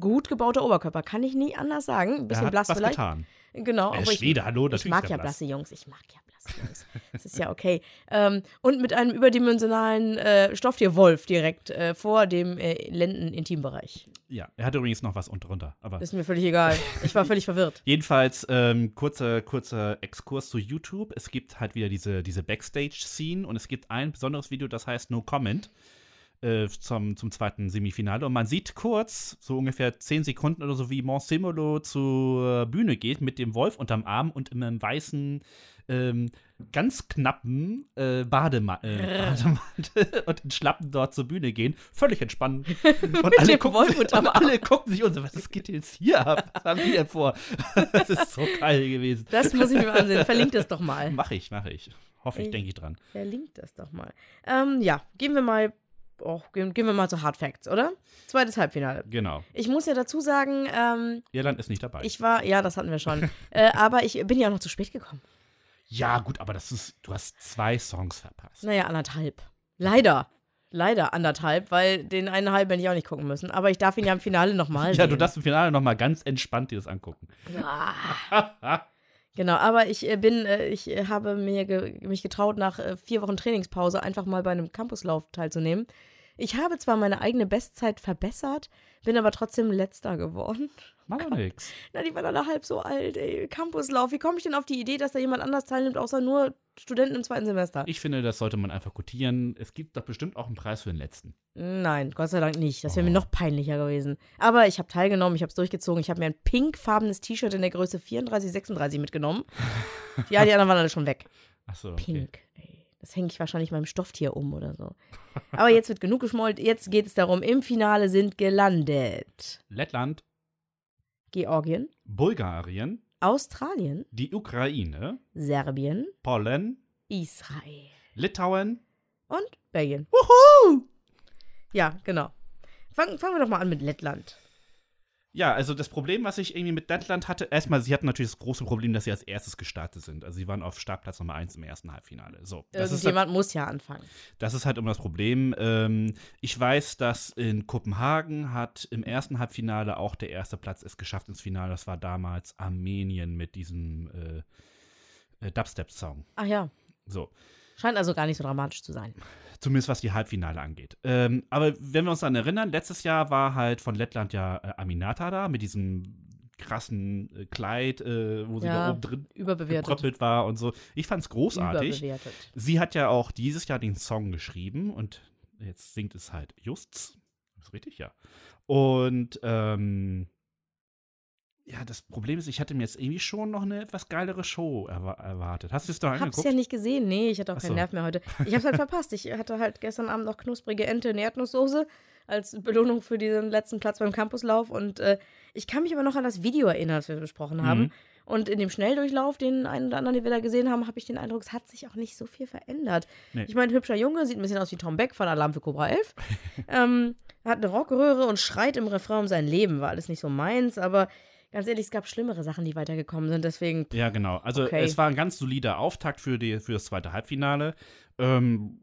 gut gebauter Oberkörper, kann ich nie anders sagen. Ein bisschen blass vielleicht. getan. Genau, Er aber ist Schwede, hallo, ich mag ist ja blass. blasse Jungs, ich mag ja Jungs. Das ist ja okay. Ähm, und mit einem überdimensionalen äh, Stofftierwolf direkt äh, vor dem äh, Lenden-Intimbereich. Ja, er hat übrigens noch was unten drunter. Aber ist mir völlig egal. Ich war völlig verwirrt. (laughs) Jedenfalls, ähm, kurzer, kurzer Exkurs zu YouTube. Es gibt halt wieder diese, diese Backstage-Scene und es gibt ein besonderes Video, das heißt No Comment äh, zum, zum zweiten Semifinale. Und man sieht kurz, so ungefähr 10 Sekunden oder so, wie Monsimolo zur Bühne geht mit dem Wolf unterm Arm und in einem weißen, ähm, ganz knappen äh, Badema äh, Bademantel (laughs) und in Schlappen dort zur Bühne gehen. Völlig entspannt. (laughs) Und alle gucken, Wolf sich, und alle gucken sich und so, was geht jetzt hier ab? Was haben die denn vor? (laughs) Das ist so geil gewesen. Das muss ich mir mal ansehen. Verlinkt es doch mal. Mach ich, mach ich. Hoffe ich, denke ich dran. Verlinkt das doch mal. Ähm, ja, gehen wir mal. Oh, gehen, gehen wir mal zu Hard Facts, oder? Zweites Halbfinale. Genau. Ich muss ja dazu sagen, ähm, Irland ist nicht dabei. ich war, ja, das hatten wir schon. (laughs) äh, aber ich bin ja auch noch zu spät gekommen. ja, gut, aber das ist, du hast zwei Songs verpasst. Naja, anderthalb. Leider. Leider anderthalb, weil den einen halben hätte ich auch nicht gucken müssen. Aber ich darf ihn ja im Finale nochmal Ja, sehen. du darfst im Finale nochmal ganz entspannt dir das angucken. Ah. (laughs) Genau, aber ich äh, bin, äh, ich äh, habe mir ge mich getraut, nach vier Wochen Trainingspause einfach mal bei einem Campuslauf teilzunehmen. Ich habe zwar meine eigene Bestzeit verbessert, bin aber trotzdem letzter geworden. (laughs) Mach doch nix. Na, die war dann halb so alt, ey. Campuslauf. Wie komme ich denn auf die Idee, dass da jemand anders teilnimmt, außer nur Studenten im zweiten Semester? Ich finde, das sollte man einfach quotieren. Es gibt doch bestimmt auch einen Preis für den letzten. Nein, Gott sei Dank nicht. Das wäre Oh. mir noch peinlicher gewesen. Aber ich habe teilgenommen, ich habe es durchgezogen. Ich habe mir ein pinkfarbenes T-Shirt in der Größe 34, 36 mitgenommen. (laughs) Ja, die anderen waren alle schon weg. Achso, okay. Pink. Ey, das hänge ich wahrscheinlich meinem Stofftier um oder so. Aber jetzt wird genug geschmollt. Jetzt geht es darum, im Finale sind gelandet Lettland, Georgien, Bulgarien, Australien, die Ukraine, Serbien, Polen, Israel Litauen. und Belgien. Wuhu! Ja, genau. Fangen, fangen wir doch mal an mit Lettland. Ja, also das Problem, was ich irgendwie mit Lettland hatte, erstmal, sie hatten natürlich das große Problem, dass sie als erstes gestartet sind. Also sie waren auf Startplatz Nummer 1 im ersten Halbfinale. So, das ist, halt, Irgendjemand muss ja anfangen. das ist halt immer das Problem. Ähm, ich weiß, dass in Kopenhagen hat im ersten Halbfinale auch der erste Platz es geschafft ins Finale. Das war damals Armenien mit diesem äh, äh, Dubstep-Song. Ach ja, So. scheint also gar nicht so dramatisch zu sein. Zumindest was die Halbfinale angeht. Ähm, aber wenn wir uns daran erinnern, letztes Jahr war halt von Lettland ja äh, Aminata da mit diesem krassen äh, Kleid, äh, wo sie Ja, da oben drin Überbewertet. war und so. Ich fand's großartig. Überbewertet. Sie hat ja auch dieses Jahr den Song geschrieben und jetzt singt es halt Justs. Ist richtig, ja. Und ähm, ja, das Problem ist, ich hatte mir jetzt irgendwie schon noch eine etwas geilere Show erwa erwartet. Hast du es doch Hab's angeguckt? ja nicht gesehen. Nee, ich hatte auch Ach keinen so. Nerv mehr heute. Ich hab's halt (laughs) verpasst. Ich hatte halt gestern Abend noch knusprige Ente in Erdnusssoße als Belohnung für diesen letzten Platz beim Campuslauf. Und äh, ich kann mich aber noch an das Video erinnern, das wir besprochen haben. Mhm. Und in dem Schnelldurchlauf, den einen oder anderen, den wir da gesehen haben, habe ich den Eindruck, es hat sich auch nicht so viel verändert. Nee. Ich meine, hübscher Junge, sieht ein bisschen aus wie Tom Beck von Alarm für Cobra 11. (laughs) ähm, hat eine Rockröhre und schreit im Refrain um sein Leben. War alles nicht so meins, aber ganz ehrlich, es gab schlimmere Sachen, die weitergekommen sind. Deswegen, Ja, genau. Also Okay. es war ein ganz solider Auftakt für, die, für das zweite Halbfinale. Ähm,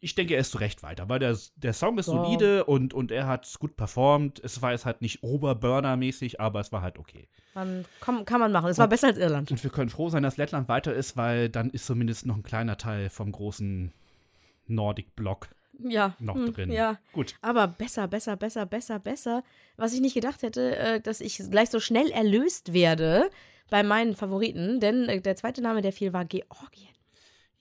ich denke, er ist zu Recht weiter, weil der, der Song ist Ja. solide und, und er hat gut performt. Es war jetzt halt nicht Oberburner-mäßig, aber es war halt okay. man, kann, kann man machen. Es war Und- besser als Irland. Und wir können froh sein, dass Lettland weiter ist, weil dann ist zumindest noch ein kleiner Teil vom großen Nordic-Block Ja. noch hm, drin. Ja. Gut. Aber besser, besser, besser, besser, besser. Was ich nicht gedacht hätte, äh, dass ich gleich so schnell erlöst werde bei meinen Favoriten, denn äh, der zweite Name, der fiel, war Georgien.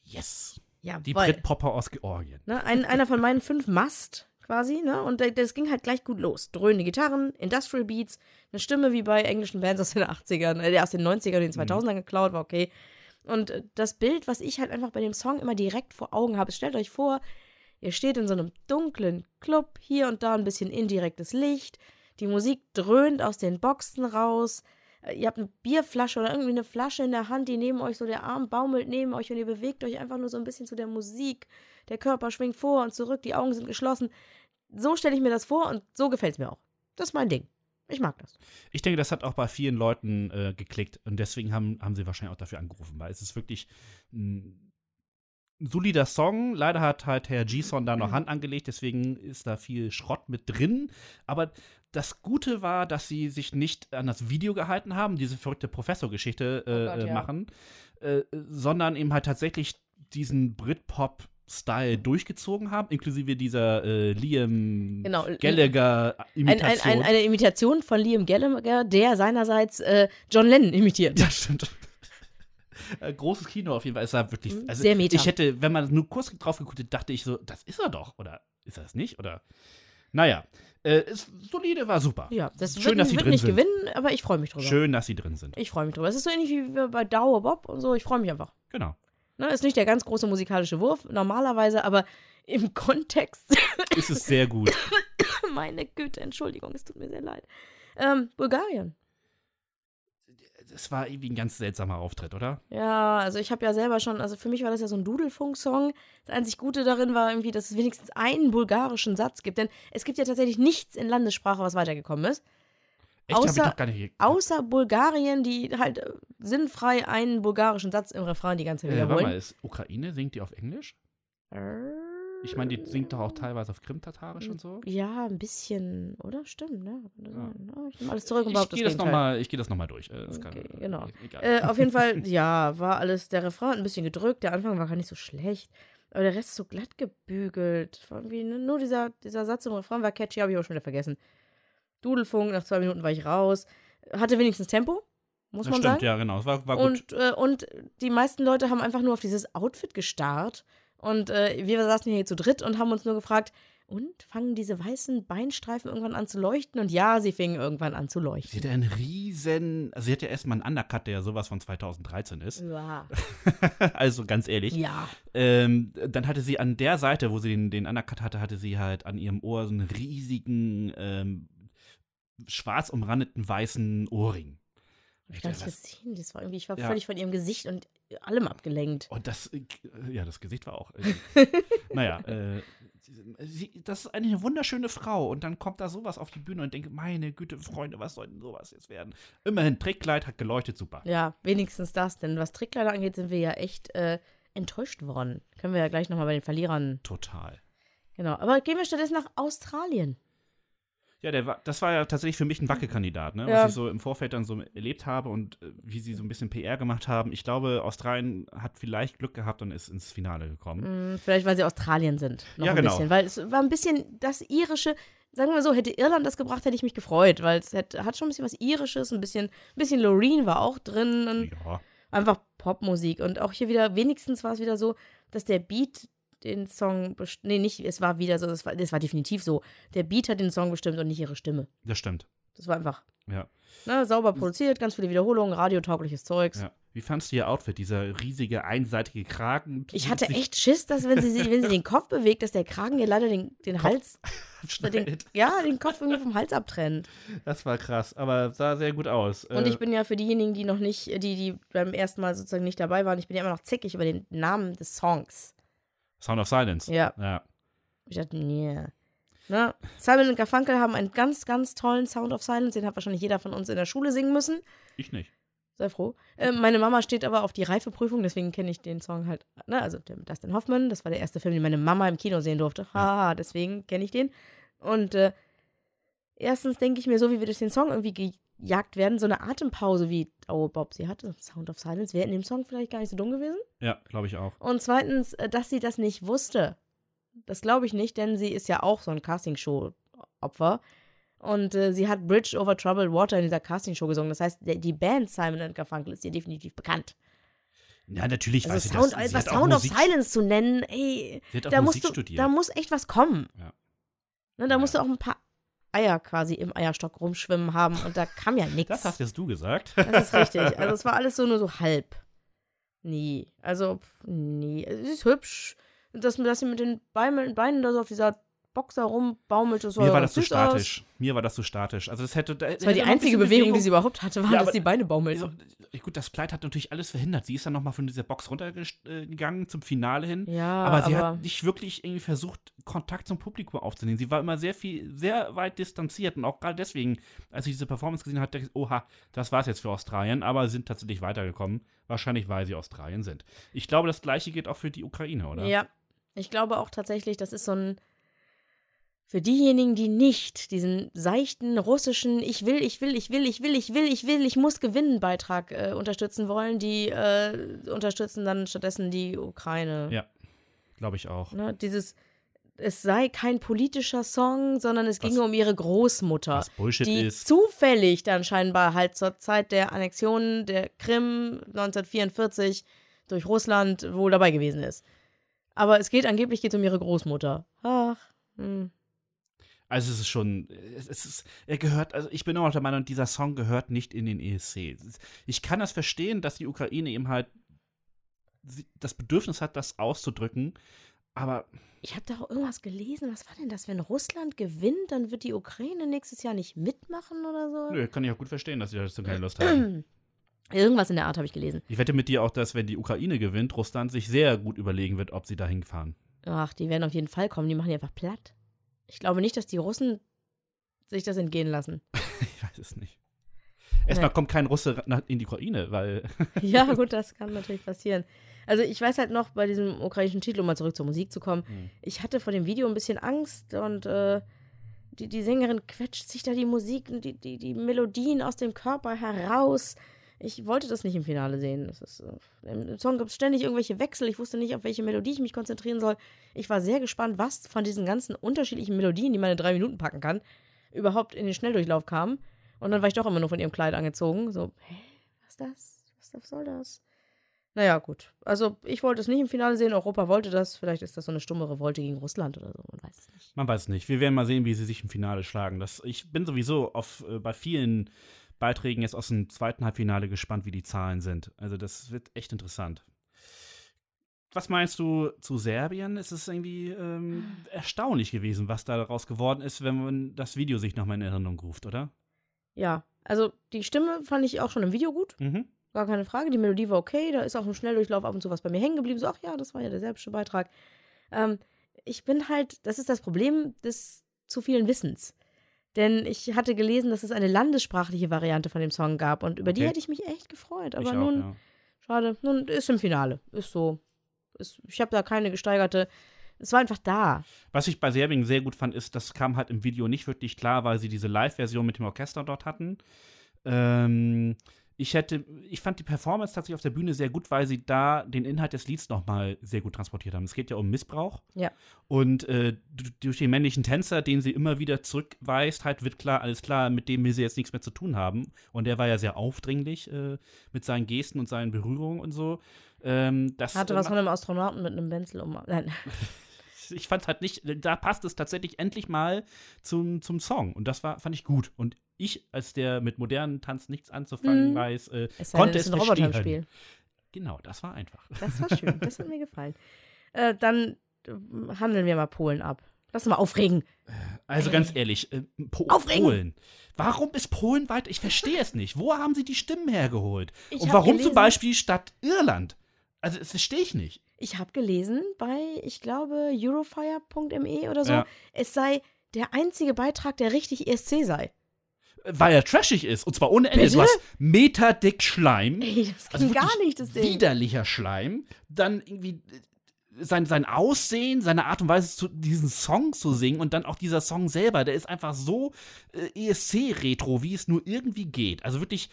Yes. Ja, Die Britpopper aus Georgien. ne, ein, einer von meinen fünf Must quasi, ne? Und äh, das ging halt gleich gut los. Dröhnende Gitarren, Industrial Beats, eine Stimme wie bei englischen Bands aus den 80ern, äh, aus den 90ern und den 2000ern geklaut, war okay. Und das Bild, was ich halt einfach bei dem Song immer direkt vor Augen habe, stellt euch vor, ihr steht in so einem dunklen Club, hier und da ein bisschen indirektes Licht, die Musik dröhnt aus den Boxen raus, äh, ihr habt eine Bierflasche oder irgendwie eine Flasche in der Hand, die neben euch so der Arm baumelt neben euch und ihr bewegt euch einfach nur so ein bisschen zu der Musik. Der Körper schwingt vor und zurück, die Augen sind geschlossen. So stelle ich mir das vor und so gefällt es mir auch. Das ist mein Ding. Ich mag das. Ich denke, das hat auch bei vielen Leuten äh, geklickt und deswegen haben, haben sie wahrscheinlich auch dafür angerufen, weil es ist wirklich ein solider Song. Leider hat halt Herr G-Son da noch Hand angelegt, deswegen ist da viel Schrott mit drin. Aber das Gute war, dass sie sich nicht an das Video gehalten haben, diese verrückte Professorgeschichte äh, Oh Gott, äh, ja. machen, äh, sondern eben halt tatsächlich diesen Britpop-Style durchgezogen haben, inklusive dieser äh, Liam Genau. Ein, ein, Gallagher-Imitation. ein, eine Imitation von Liam Gallagher, der seinerseits äh, John Lennon imitiert. Ja, stimmt. Äh, Großes Kino auf jeden Fall. Es war wirklich. Mhm, Also sehr meta. Ich hätte, wenn man nur kurz drauf geguckt hätte, dachte ich so, das ist er doch. Oder ist er das nicht? Oder. Naja. Äh, es, solide war super. Ja, das Schön, wird, dass sie wird drin nicht sind. gewinnen, aber ich freue mich drüber. Schön, dass sie drin sind. Ich freue mich drüber. Es ist so ähnlich wie bei Dauer Bob und so. Ich freue mich einfach. Genau. Ne, ist nicht der ganz große musikalische Wurf, normalerweise, aber im (laughs) Kontext. Ist es sehr gut. (coughs) Meine Güte, Entschuldigung, es tut mir sehr leid. Ähm, Bulgarien. Es war irgendwie ein ganz seltsamer Auftritt, oder? Ja, also ich habe ja selber schon, also für mich war das ja so ein Dudelfunk-Song. Das einzig Gute darin war irgendwie, dass es wenigstens einen bulgarischen Satz gibt. Denn es gibt ja tatsächlich nichts in Landessprache, was weitergekommen ist. Echt, Außer- doch gar nicht. Außer Bulgarien, die halt äh, sinnfrei einen bulgarischen Satz im Refrain die ganze Zeit Äh, warte mal, wiederholen. ist Ukraine, singt die auf Englisch? Äh, Ich meine, die singt doch auch teilweise auf Krim-Tatarisch und so. Ja, ein bisschen, oder? Stimmt, ne? Ja. Ja. Ich nehme alles zurück und Ich behaupte gehe das das nochmal geh das noch mal durch. Äh, das Okay, kann, genau. Egal. Äh, auf jeden Fall, (laughs) ja, war alles, der Refrain hat ein bisschen gedrückt, der Anfang war gar nicht so schlecht. Aber der Rest ist so glatt gebügelt. Irgendwie nur dieser, dieser Satz im Refrain war catchy, habe ich auch schon wieder vergessen. Dudelfunk, nach zwei Minuten war ich raus. Hatte wenigstens Tempo, muss Das man stimmt, sagen. ja, genau. Es war, war gut. Und, äh, und die meisten Leute haben einfach nur auf dieses Outfit gestarrt. Und äh, wir saßen hier zu dritt und haben uns nur gefragt, und fangen diese weißen Beinstreifen irgendwann an zu leuchten? Und ja, sie fingen irgendwann an zu Sie leuchten. hat ja einen riesen, also sie hat ja erstmal einen Undercut, der ja sowas von 2013 ist. Ja. (laughs) also ganz ehrlich. ja. Ähm, dann hatte sie an der Seite, wo sie den, den Undercut hatte, hatte sie halt an ihrem Ohr so einen riesigen, ähm, schwarz umrandeten weißen Ohrring. Hab ich gar nicht gesehen. Das war irgendwie, ich war Ja. völlig von ihrem Gesicht und allem abgelenkt. Und das, äh, ja, das Gesicht war auch. Äh, (laughs) naja, äh, sie, das ist eine wunderschöne Frau. Und dann kommt da sowas auf die Bühne und denke, meine Güte, Freunde, was soll denn sowas jetzt werden? Immerhin, Trickkleid hat geleuchtet, super. Ja, wenigstens das. Denn was Trickkleider angeht, sind wir ja echt äh, enttäuscht worden. Können wir ja gleich nochmal bei den Verlierern. Total. Genau. Aber gehen wir stattdessen nach Australien. Ja, der war, das war ja tatsächlich für mich ein Wackelkandidat, ne? Ja. was ich so im Vorfeld dann so erlebt habe und äh, wie sie so ein bisschen PR gemacht haben. Ich glaube, Australien hat vielleicht Glück gehabt und ist ins Finale gekommen. Hm, vielleicht, weil sie Australien sind. Noch Ja, ein genau. bisschen. Weil es war ein bisschen das irische. Sagen wir so, hätte Irland das gebracht, hätte ich mich gefreut, weil es hat, hat schon ein bisschen was Irisches, ein bisschen, ein bisschen Loreen war auch drin. Und Ja. einfach Popmusik. Und auch hier wieder, wenigstens war es wieder so, dass der Beat den Song best- Nee, nicht, es war wieder so, das war, das war definitiv so. Der Beat hat den Song bestimmt und nicht ihre Stimme. Das stimmt. Das war einfach Ja. ne, sauber produziert, ganz viele Wiederholungen, radiotaugliches Zeugs. ja. Wie fandst du ihr Outfit, dieser riesige, einseitige Kragen? Ich hatte echt Schiss, dass wenn sie, wenn sie den Kopf bewegt, dass der Kragen ihr leider den, den Hals, (laughs) den, ja, den Kopf irgendwie vom Hals abtrennt. Das war krass, aber sah sehr gut aus. Und Äh, ich bin ja für diejenigen, die noch nicht, die, die beim ersten Mal sozusagen nicht dabei waren, ich bin ja immer noch zickig über den Namen des Songs. Sound of Silence. Ja. ja. Ich dachte, nee. Ne? Simon und Garfunkel haben einen ganz, ganz tollen Sound of Silence. Den hat wahrscheinlich jeder von uns in der Schule singen müssen. Ich nicht. Sei froh. Äh, meine Mama steht aber auf die Reifeprüfung, deswegen kenne ich den Song halt. Ne? Also Dustin Hoffman, das war der erste Film, den meine Mama im Kino sehen durfte. Haha, deswegen kenne ich den. Und äh, erstens denke ich mir, so wie wir durch den Song irgendwie gejagt werden, so eine Atempause wie Oh Bob, sie hatte Sound of Silence, wäre in dem Song vielleicht gar nicht so dumm gewesen. Ja, glaube ich auch. Und zweitens, äh, dass sie das nicht wusste. Das glaube ich nicht, denn sie ist ja auch so ein Castingshow-Opfer. Und äh, sie hat Bridge over Troubled Water in dieser Castingshow gesungen. Das heißt, die Band Simon and Garfunkel ist ihr definitiv bekannt. Ja, natürlich weiß Also sie Sound, das. Auch Sound of Silence zu nennen, ey, Sie hat auch da Musik musst du, studiert. da muss echt was kommen. Ja. Ne, da Ja. musst du auch ein paar Eier quasi im Eierstock rumschwimmen haben und da kam ja nichts. (laughs) das hast jetzt du gesagt. Das ist richtig. (laughs) Also es war alles so nur so halb. Nee. Also, nee. Es ist hübsch. Dass, dass sie mit den Beinen, Beinen da so auf dieser Boxer rumbaumelt, das war, Mir war das zu aus. statisch. Mir war das zu statisch. Also das hätte. Das war die einzige Bewegung, die sie überhaupt hatte, war, Ja, dass aber- die Beine baumelten. Also, gut, das Kleid hat natürlich alles verhindert. Sie ist dann nochmal von dieser Box runtergegangen zum Finale hin. ja, aber aber, sie hat nicht wirklich irgendwie versucht, Kontakt zum Publikum aufzunehmen. Sie war immer sehr viel, sehr weit distanziert. Und auch gerade deswegen, als ich diese Performance gesehen habe, dachte ich, oha, das war's jetzt für Australien. Aber sie sind tatsächlich weitergekommen. Wahrscheinlich, weil sie Australien sind. Ich glaube, das Gleiche geht auch für die Ukraine, oder? Ja, ich glaube auch tatsächlich, das ist so ein. Für diejenigen, die nicht diesen seichten russischen Ich will, ich will, ich will, ich will, ich will, ich will, ich muss gewinnen Beitrag äh, unterstützen wollen, die äh, unterstützen dann stattdessen die Ukraine. Ja. Glaube ich auch. Ne, dieses, es sei kein politischer Song, sondern es Was- ginge um ihre Großmutter, die ist. zufällig dann scheinbar halt zur Zeit der Annexion der Krim 1944 durch Russland wohl dabei gewesen ist. Aber es geht angeblich geht um ihre Großmutter. Ach, hm. Also es ist schon, es ist, er gehört, also ich bin immer noch der Meinung, dieser Song gehört nicht in den ESC. Ich kann das verstehen, dass die Ukraine eben halt das Bedürfnis hat, das auszudrücken, aber ich habe da auch irgendwas gelesen. Was war denn das? Wenn Russland gewinnt, dann wird die Ukraine nächstes Jahr nicht mitmachen oder so? nö, kann ich auch gut verstehen, dass sie dazu keine Lust haben. (clears throat) Irgendwas in der Art habe ich gelesen. Ich wette mit dir auch, dass wenn die Ukraine gewinnt, Russland sich sehr gut überlegen wird, ob sie dahin fahren. Ach, die werden auf jeden Fall kommen. Die machen die einfach platt. Ich glaube nicht, dass die Russen sich das entgehen lassen. (laughs) Ich weiß es nicht. Erstmal kommt kein Russe in die Ukraine, weil (laughs) ja, (laughs) gut, das kann natürlich passieren. Also ich weiß halt noch, bei diesem ukrainischen Titel, um mal zurück zur Musik zu kommen, Hm. ich hatte vor dem Video ein bisschen Angst und äh, die, die Sängerin quetscht sich da die Musik und die, die, die Melodien aus dem Körper heraus. Ich wollte das nicht im Finale sehen. Ist, äh, Im Song gibt es ständig irgendwelche Wechsel. Ich wusste nicht, auf welche Melodie ich mich konzentrieren soll. Ich war sehr gespannt, was von diesen ganzen unterschiedlichen Melodien, die man in drei Minuten packen kann, überhaupt in den Schnelldurchlauf kam. Und dann war ich doch immer nur von ihrem Kleid angezogen. So, hä, was ist das? Was soll das? Naja, gut. Also, ich wollte es nicht im Finale sehen. Europa wollte das. Vielleicht ist das so eine stumme Revolte gegen Russland oder so. Man weiß es nicht. Man weiß es nicht. Wir werden mal sehen, wie sie sich im Finale schlagen. Das, ich bin sowieso auf, äh, bei vielen Beiträgen jetzt aus dem zweiten Halbfinale gespannt, wie die Zahlen sind. Also, das wird echt interessant. Was meinst du zu Serbien? Es ist irgendwie ähm, erstaunlich gewesen, was daraus geworden ist, wenn man das Video sich nochmal in Erinnerung ruft, oder? Ja, also die Stimme fand ich auch schon im Video gut. Mhm. Gar keine Frage. Die Melodie war okay. Da ist auch im Schnelldurchlauf ab und zu was bei mir hängen geblieben. So, ach ja, das war ja der serbische Beitrag. Ähm, ich bin halt, das ist das Problem des zu vielen Wissens. Denn ich hatte gelesen, dass es eine landessprachliche Variante von dem Song gab und über okay. die hätte ich mich echt gefreut. Aber ich nun, auch, ja. schade, nun ist im Finale. Ist so. Ist, ich habe da keine gesteigerte. Es war einfach da. Was ich bei Serbien sehr gut fand, ist, das kam halt im Video nicht wirklich klar, weil sie diese Live-Version mit dem Orchester dort hatten. Ähm, ich hätte, ich fand die Performance tatsächlich auf der Bühne sehr gut, weil sie da den Inhalt des Lieds nochmal sehr gut transportiert haben. Es geht ja um Missbrauch. Ja. Und äh, durch den männlichen Tänzer, den sie immer wieder zurückweist, halt wird klar, alles klar, mit dem will sie jetzt nichts mehr zu tun haben. Und der war ja sehr aufdringlich äh, mit seinen Gesten und seinen Berührungen und so. Ähm, das, Hatte was von einem Astronauten mit einem Benzel um. Nein. (laughs) ich fand es halt nicht, da passt es tatsächlich endlich mal zum, zum Song. Und das war, fand ich gut. Und ich, als der mit modernen Tanz nichts anzufangen mhm. weiß, äh, es konnte denn, es ein verstehen. Spiel. Genau, das war einfach. Das war schön, das hat mir gefallen. (laughs) Äh, dann äh, handeln wir mal Polen ab. Lass uns mal aufregen. Also ganz ehrlich, äh, Po aufregen. Polen. Warum ist Polen weit? Ich verstehe es nicht. Wo haben sie die Stimmen hergeholt? Ich Und warum gelesen, zum Beispiel statt Irland? Also, das verstehe ich nicht. Ich habe gelesen bei, ich glaube, Eurofire.me oder so, ja. es sei der einzige Beitrag, der richtig ESC sei. Weil er trashig ist. Und zwar ohne Ende. Bitte? Du hast meterdick Schleim. Ey, das also gar nicht, das Ding. Widerlicher Schleim. Dann irgendwie äh, sein, sein Aussehen, seine Art und Weise, zu, diesen Song zu singen und dann auch dieser Song selber, der ist einfach so äh, ESC-Retro, wie es nur irgendwie geht. Also wirklich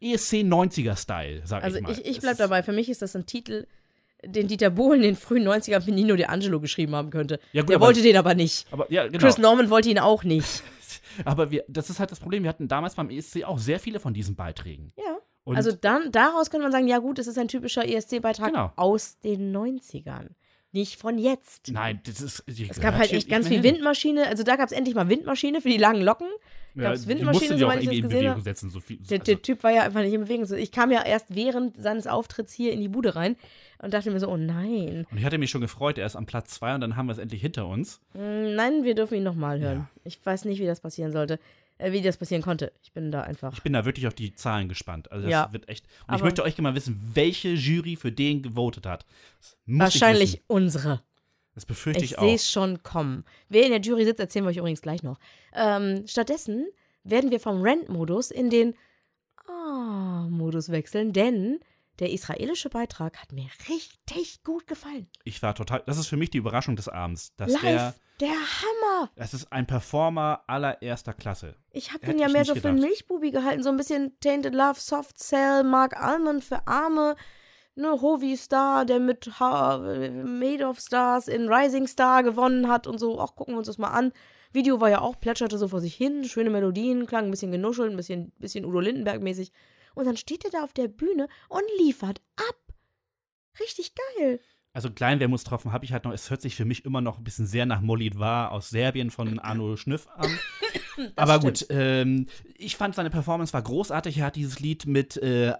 ESC 90er-Style, sag also ich mal. Also ich, ich bleib dabei, für mich ist das ein Titel, den Dieter Bohlen in den frühen 90ern für Nino De Angelo geschrieben haben könnte. Ja, gut, Der wollte den aber nicht. Aber, ja, genau. Chris Norman wollte ihn auch nicht. (laughs) aber wir, das ist halt das Problem, wir hatten damals beim ESC auch sehr viele von diesen Beiträgen. Ja. Und also dann, daraus könnte man sagen, ja gut, es ist ein typischer ESC-Beitrag genau. aus den 90ern nicht von jetzt. Nein, das ist. Es gab halt echt ganz viel hin. Windmaschine. Also da gab es endlich mal Windmaschine für die langen Locken. Ja, es Windmaschine, soweit ich gesehen habe. Setzen, so viel, der, der also. Typ war ja einfach nicht in Bewegung. Ich kam ja erst während seines Auftritts hier in die Bude rein und dachte mir so, oh nein. Und ich hatte mich schon gefreut, er ist am Platz 2 und dann haben wir es endlich hinter uns. Mm, nein, wir dürfen ihn nochmal hören. Ja. Ich weiß nicht, wie das passieren sollte äh, wie das passieren konnte. Ich bin da einfach. Ich bin da wirklich auf die Zahlen gespannt. Also das ja, wird echt. Und ich möchte euch gerne mal wissen, welche Jury für den gewotet hat. wahrscheinlich unsere. Das befürchte ich, ich auch. Ich sehe es schon kommen. Wer in der Jury sitzt, erzählen wir euch übrigens gleich noch. Ähm, stattdessen werden wir vom Rent-Modus in den Ah-Modus wechseln, denn der israelische Beitrag hat mir richtig gut gefallen. Ich war total. Das ist für mich die Überraschung des Abends. Dass Live, der, der Hammer. Das ist ein Performer allererster Klasse. Ich habe den ja mehr so gedacht. für einen Milchbubi gehalten, so ein bisschen Tainted Love, Soft Cell, Mark Almond für Arme ne, Hovi Star, der mit ha Made of Stars in Rising Star gewonnen hat und so. Auch gucken wir uns das mal an. Video war ja auch, plätscherte so vor sich hin, schöne Melodien, klang ein bisschen genuschelt, ein bisschen, bisschen Udo Lindenberg-mäßig. Und dann steht er da auf der Bühne und liefert ab. Richtig geil. Also Kleinwermutstropfen habe ich halt noch, es hört sich für mich immer noch ein bisschen sehr nach Molid war aus Serbien von (coughs) Arno Schnüff an. Aber stimmt. gut, ähm, ich fand seine Performance war großartig. Er hat dieses Lied mit äh,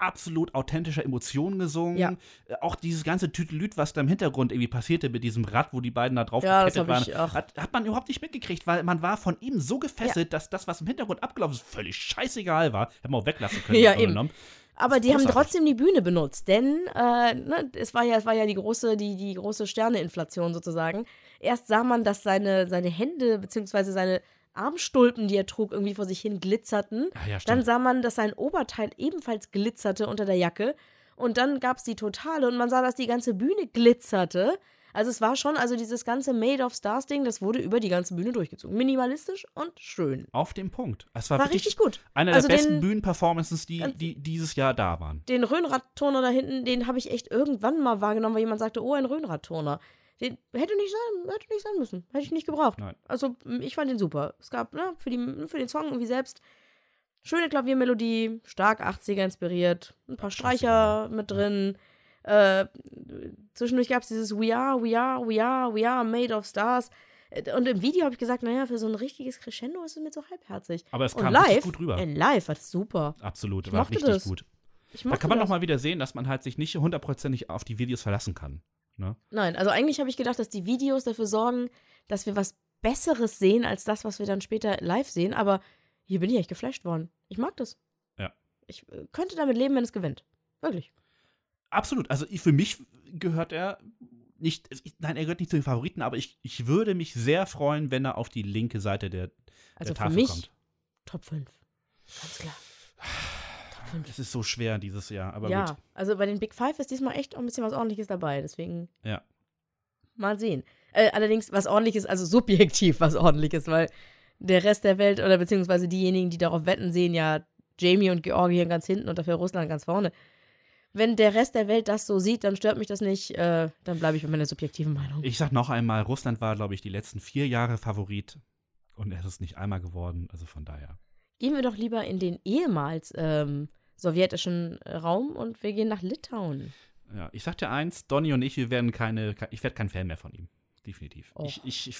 absolut authentischer Emotionen gesungen. Ja. Äh, auch dieses ganze Tütelüt, was da im Hintergrund irgendwie passierte mit diesem Rad, wo die beiden da drauf ja, gekettet waren, hat, hat, man überhaupt nicht mitgekriegt, weil man war von ihm so gefesselt, ja. dass das, was im Hintergrund abgelaufen ist, völlig scheißegal war. Hätten wir auch weglassen können. (laughs) Ja, eben. Genommen. Aber die haben trotzdem die Bühne benutzt, denn äh, ne, es war ja, es war ja die große, die, die große Sterneinflation sozusagen. Erst sah man, dass seine, seine Hände bzw. seine Armstulpen, die er trug, irgendwie vor sich hin glitzerten. Ja, dann sah man, dass sein Oberteil ebenfalls glitzerte unter der Jacke. Und dann gab es die Totale und man sah, dass die ganze Bühne glitzerte. Also es war schon, also dieses ganze Made of Stars Ding, das wurde über die ganze Bühne durchgezogen. Minimalistisch und schön. Auf dem Punkt. Es war, War richtig gut. einer Also der besten Bühnenperformances, die, die dieses Jahr da waren. Den Röhnradturner da hinten, den habe ich echt irgendwann mal wahrgenommen, weil jemand sagte, oh, ein Röhnradturner. Den hätte nicht sein, hätte nicht sein müssen. Hätte ich nicht gebraucht. Nein. Also, ich fand den super. Es gab, ne, für, die, für den Song irgendwie selbst schöne Klaviermelodie, stark 80er inspiriert, ein paar Streicher mit drin. Äh, zwischendurch gab es dieses We are, we are, we are, we are made of stars. Äh, Und im Video habe ich gesagt, naja, für so ein richtiges Crescendo ist es mir so halbherzig. Aber es kam live, gut rüber. äh, live war das super. Absolut, ich war richtig das. gut. Da kann man das. noch mal wieder sehen, dass man halt sich nicht hundertprozentig auf die Videos verlassen kann. Ne? Nein, also eigentlich habe ich gedacht, dass die Videos dafür sorgen, dass wir was Besseres sehen als das, was wir dann später live sehen. Aber hier bin ich echt geflasht worden. Ich mag das. Ja. Ich äh, könnte damit leben, wenn es gewinnt. Wirklich. Absolut. Also für mich gehört er nicht, ich, nein, er gehört nicht zu den Favoriten, aber ich, ich würde mich sehr freuen, wenn er auf die linke Seite der, Also der für Tafel mich kommt. Top 5. Ganz klar. Top 5. Es ist so schwer dieses Jahr, aber ja, gut. also bei den Big Five ist diesmal echt auch ein bisschen was Ordentliches dabei. Deswegen Ja. mal sehen. Äh, allerdings was Ordentliches, also subjektiv was Ordentliches, weil der Rest der Welt oder beziehungsweise diejenigen, die darauf wetten, sehen ja Jamie und Georgien ganz hinten und dafür Russland ganz vorne. Wenn der Rest der Welt das so sieht, dann stört mich das nicht. Äh, dann bleibe ich bei meiner subjektiven Meinung. Ich sag noch einmal, Russland war, glaube ich, die letzten vier Jahre Favorit und er ist es nicht einmal geworden, also von daher. Gehen wir doch lieber in den ehemals ähm, sowjetischen äh, Raum und wir gehen nach Litauen. Ja, ich sag dir eins, Donny und ich, wir werden keine, ich werde kein Fan mehr von ihm. Definitiv. Och. Ich, ich, ich,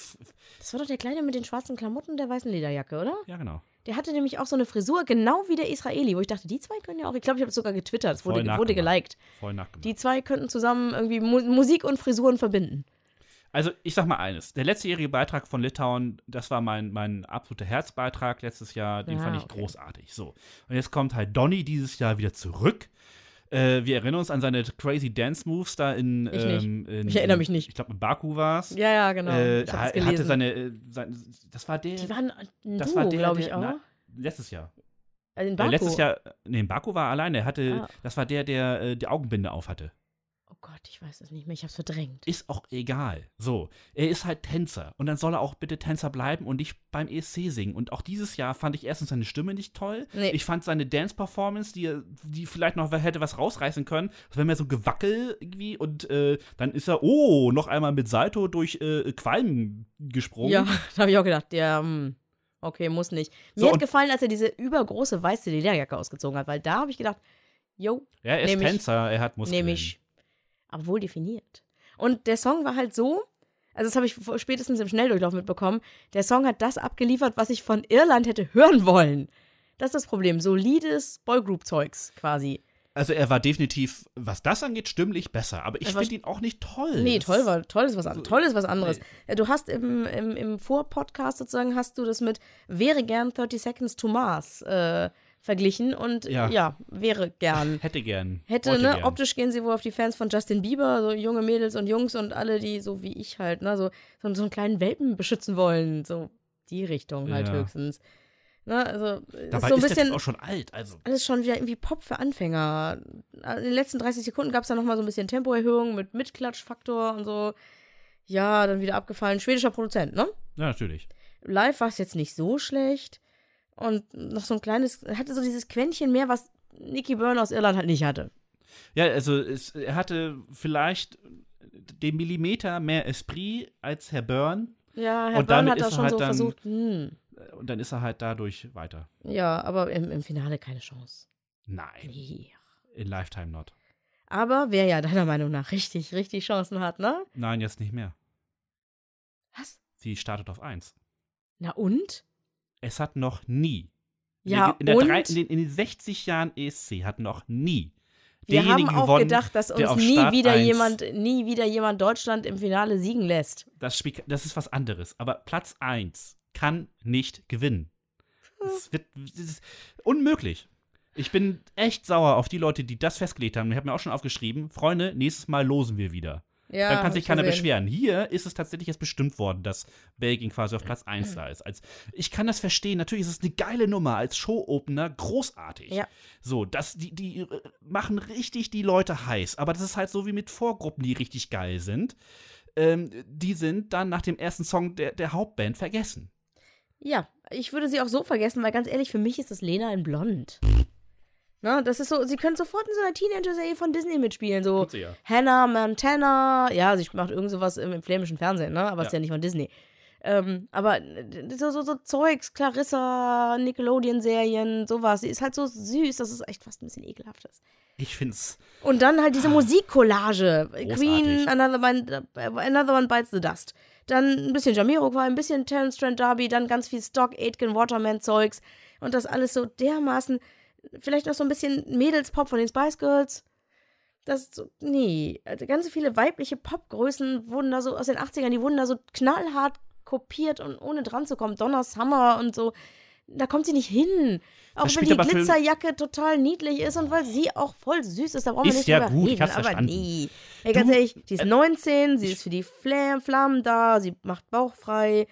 Das war doch der Kleine mit den schwarzen Klamotten und der weißen Lederjacke, oder? ja, genau. Der hatte nämlich auch so eine Frisur, genau wie der Israeli, wo ich dachte, die zwei können ja auch. Ich glaube, ich habe es sogar getwittert. Es wurde, wurde geliked. Die zwei könnten zusammen irgendwie Mu Musik und Frisuren verbinden. Also, ich sag mal eines. Der letztjährige Beitrag von Litauen, das war mein, mein absoluter Herzbeitrag letztes Jahr. Den Ja, fand ich okay. großartig. So. Und jetzt kommt halt Donny dieses Jahr wieder zurück. Äh, wir erinnern uns an seine crazy Dance Moves da in. Ich nicht. ähm, in Ich erinnere mich nicht. Ich glaube, in Baku war es. Ja, ja, genau. Äh, ich er hatte seine, äh, sein, das war der, die waren ein das Duo, war der, glaube ich, auch. na, letztes Jahr. also in Äh, Baku. letztes Jahr, nee, in Baku war er alleine. Er hatte, Ah. das war der, der äh, die Augenbinde auf hatte. Oh Gott, ich weiß es nicht mehr. Ich hab's verdrängt. Ist auch egal. So, er ist halt Tänzer. Und dann soll er auch bitte Tänzer bleiben und nicht beim ESC singen. Und auch dieses Jahr fand ich erstens seine Stimme nicht toll. Nee. Ich fand seine Dance-Performance, die, die vielleicht noch hätte was rausreißen können. Das wäre mehr so Gewackel irgendwie. Und äh, dann ist er, oh, noch einmal mit Salto durch äh, Qualm gesprungen. Ja, (laughs) da habe ich auch gedacht, ja, hm, okay, muss nicht. Mir So, hat gefallen, als er diese übergroße weiße Lederjacke ausgezogen hat, weil da habe ich gedacht, yo, Ja, er ist Nehm ich. Tänzer, er hat Muskeln. nehme ich. Aber wohl definiert. Und der Song war halt so, also das habe ich spätestens im Schnelldurchlauf mitbekommen, der Song hat das abgeliefert, was ich von Irland hätte hören wollen. Das ist das Problem. Solides Boygroup-Zeugs quasi. Also er war definitiv, was das angeht, stimmlich besser. Aber ich finde ihn auch nicht toll. Nee, toll war, toll ist was, an, so- toll ist was anderes. nee. Du hast im, im, im Vorpodcast sozusagen, hast du das mit wäre gern 30 Seconds to Mars äh, verglichen und Ja. ja. wäre gern. (laughs) Hätte gern. Hätte, ne, gern. optisch gehen sie wohl auf die Fans von Justin Bieber, so junge Mädels und Jungs und alle, die so wie ich halt, ne, so, so, so einen kleinen Welpen beschützen wollen, so die Richtung halt Ja. höchstens. Ne, also, ist Dabei so ein ist der bisschen auch schon alt. Also, alles schon wieder irgendwie Pop für Anfänger. In den letzten 30 Sekunden gab es dann nochmal so ein bisschen Tempoerhöhung mit Mitklatschfaktor und so. Ja, dann wieder abgefallen. Schwedischer Produzent, ne? ja, natürlich. Live war es jetzt nicht so schlecht. Und noch so ein kleines, hatte so dieses Quäntchen mehr, was Nicky Byrne aus Irland halt nicht hatte. Ja, also es, er hatte vielleicht den Millimeter mehr Esprit als Herr Byrne Ja, Herr Und Byrne hat er schon halt so dann- versucht. Hm. und dann ist er halt dadurch weiter. Ja, aber im, im Finale keine Chance. Nein, Nee. in Lifetime not. Aber wer ja deiner Meinung nach richtig, richtig Chancen hat, ne? Nein, jetzt nicht mehr. Was? Sie startet auf 1. Na und? Es hat noch nie. Ja, in, der und? drei, in, den, in den 60 Jahren ESC hat noch nie Wir haben auch gewonnen, gedacht, dass uns nie Start wieder 1 jemand, nie wieder jemand Deutschland im Finale siegen lässt. Das, Spiel, das ist was anderes. Aber Platz 1 kann nicht gewinnen. Das, wird, das ist unmöglich. Ich bin echt sauer auf die Leute, die das festgelegt haben. Ich habe mir auch schon aufgeschrieben, Freunde, nächstes Mal losen wir wieder. Ja, Dann kann sich ich keiner gesehen. beschweren. Hier ist es tatsächlich jetzt bestimmt worden, dass Belgien quasi auf Platz 1 da ist. Als, ich kann das verstehen. Natürlich ist es eine geile Nummer als Show-Opener. Großartig. Ja. So, das, die, die äh, machen richtig die Leute heiß. Aber das ist halt so wie mit Vorgruppen, die richtig geil sind. ähm, die sind dann nach dem ersten Song der, der Hauptband vergessen. Ja, ich würde sie auch so vergessen, weil ganz ehrlich, für mich ist das Lena in Blond. Na, das ist so, sie können sofort in so einer Teenager-Serie von Disney mitspielen. So sie ja. Hannah Montana. Ja, sie macht irgend sowas im, im flämischen Fernsehen, ne? Aber ist Ja. ja nicht von Disney. Ähm, aber äh, so, so, so Zeugs, Clarissa, Nickelodeon-Serien, sowas. Sie ist halt so süß, dass es echt fast ein bisschen ekelhaft ist. Ich find's. Und dann halt diese Musikcollage. Großartig. Queen, Another One, äh, Another One Bites the Dust. Dann ein bisschen Jamiroquai, ein bisschen Terence Trent D'Arby, dann ganz viel Stock, Aitken, Waterman-Zeugs. Und das alles so dermaßen, vielleicht noch so ein bisschen Mädelspop von den Spice Girls. Das, nee, also ganz viele weibliche Popgrößen wurden da so aus den 80ern, die wurden da so knallhart kopiert und ohne dran zu kommen. Donna Summer und so. Da kommt sie nicht hin. Auch Das wenn die Glitzerjacke total niedlich ist und weil sie auch voll süß ist, da brauchen wir nicht ja drüber gut, ich reden. hab's aber verstanden. nee. Ey, ganz ehrlich, die ist äh, 19, sie ich- ist für die Flam Flammen da, sie macht bauchfrei.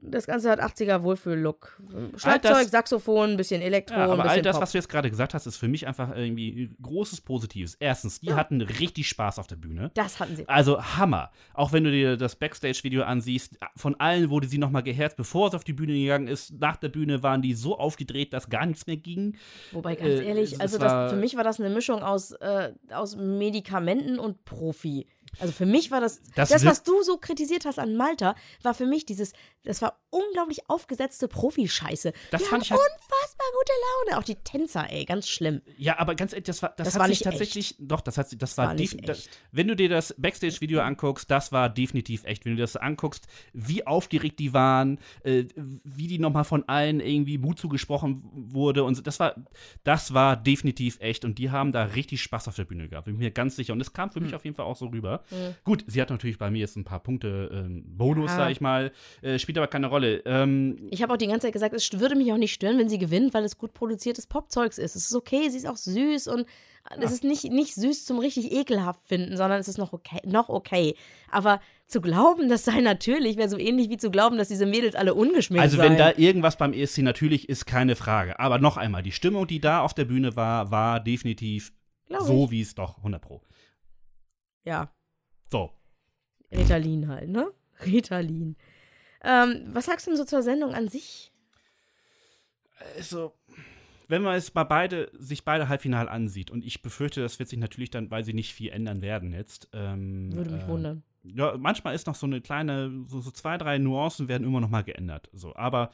Das Ganze hat 80er Wohlfühl-Look. Schlagzeug, Saxophon, ein bisschen Elektro, Ja, aber all das, Pop. was du jetzt gerade gesagt hast, ist für mich einfach irgendwie großes Positives. Erstens, die hatten richtig Spaß auf der Bühne. das hatten sie. Also Hammer. Auch wenn du dir das Backstage-Video ansiehst, von allen wurde sie nochmal geherzt, bevor es auf die Bühne gegangen ist. Nach der Bühne waren die so aufgedreht, dass gar nichts mehr ging. Wobei, ganz Äh, ehrlich, also das, für mich war das eine Mischung aus, äh, aus Medikamenten und Profi. Also für mich war das, Das das, was du so kritisiert hast an Malta, war für mich dieses, das war unglaublich aufgesetzte Profi-Scheiße. Das Die fand haben ich halt- unfassbar gute Laune. Auch die Tänzer, ey, ganz schlimm. Ja, aber ganz ehrlich, das war, das Das hat war sich nicht tatsächlich, doch, das hat, das war, war nicht definitiv, echt. wenn du dir das Backstage-Video anguckst, das war definitiv echt. Wenn du das anguckst, wie aufgeregt die waren, äh, wie die nochmal von allen irgendwie Mut zugesprochen wurde und so, das war, das war definitiv echt und die haben da richtig Spaß auf der Bühne gehabt, bin mir ganz sicher und es kam für Hm. mich auf jeden Fall auch so rüber. Gut, sie hat natürlich bei mir jetzt ein paar Punkte ähm, Bonus, Ja. sag ich mal, äh, spielt aber keine Rolle. Ähm, Ich habe auch die ganze Zeit gesagt, es würde mich auch nicht stören, wenn sie gewinnt, weil es gut produziertes Popzeugs ist. Es ist okay, sie ist auch süß und es ist nicht, nicht süß zum richtig ekelhaft finden, sondern es ist noch okay, noch okay. Aber zu glauben, das sei natürlich, wäre so ähnlich wie zu glauben, dass diese Mädels alle ungeschminkt Also, seien. wenn da irgendwas beim ESC natürlich ist, keine Frage. Aber noch einmal, die Stimmung, die da auf der Bühne war, war definitiv Glaub so, wie es doch 100 Pro. Ja, So. Ritalin halt, ne? (laughs) Ritalin. Ähm, was sagst du denn so zur Sendung an sich? Also, wenn man es mal beide, sich beide Halbfinale ansieht, und ich befürchte, das wird sich natürlich dann, weil sie nicht viel ändern werden jetzt. Ähm, Würde mich äh, wundern. Ja, manchmal ist noch so eine kleine, so, so zwei, drei Nuancen werden immer noch mal geändert. So, aber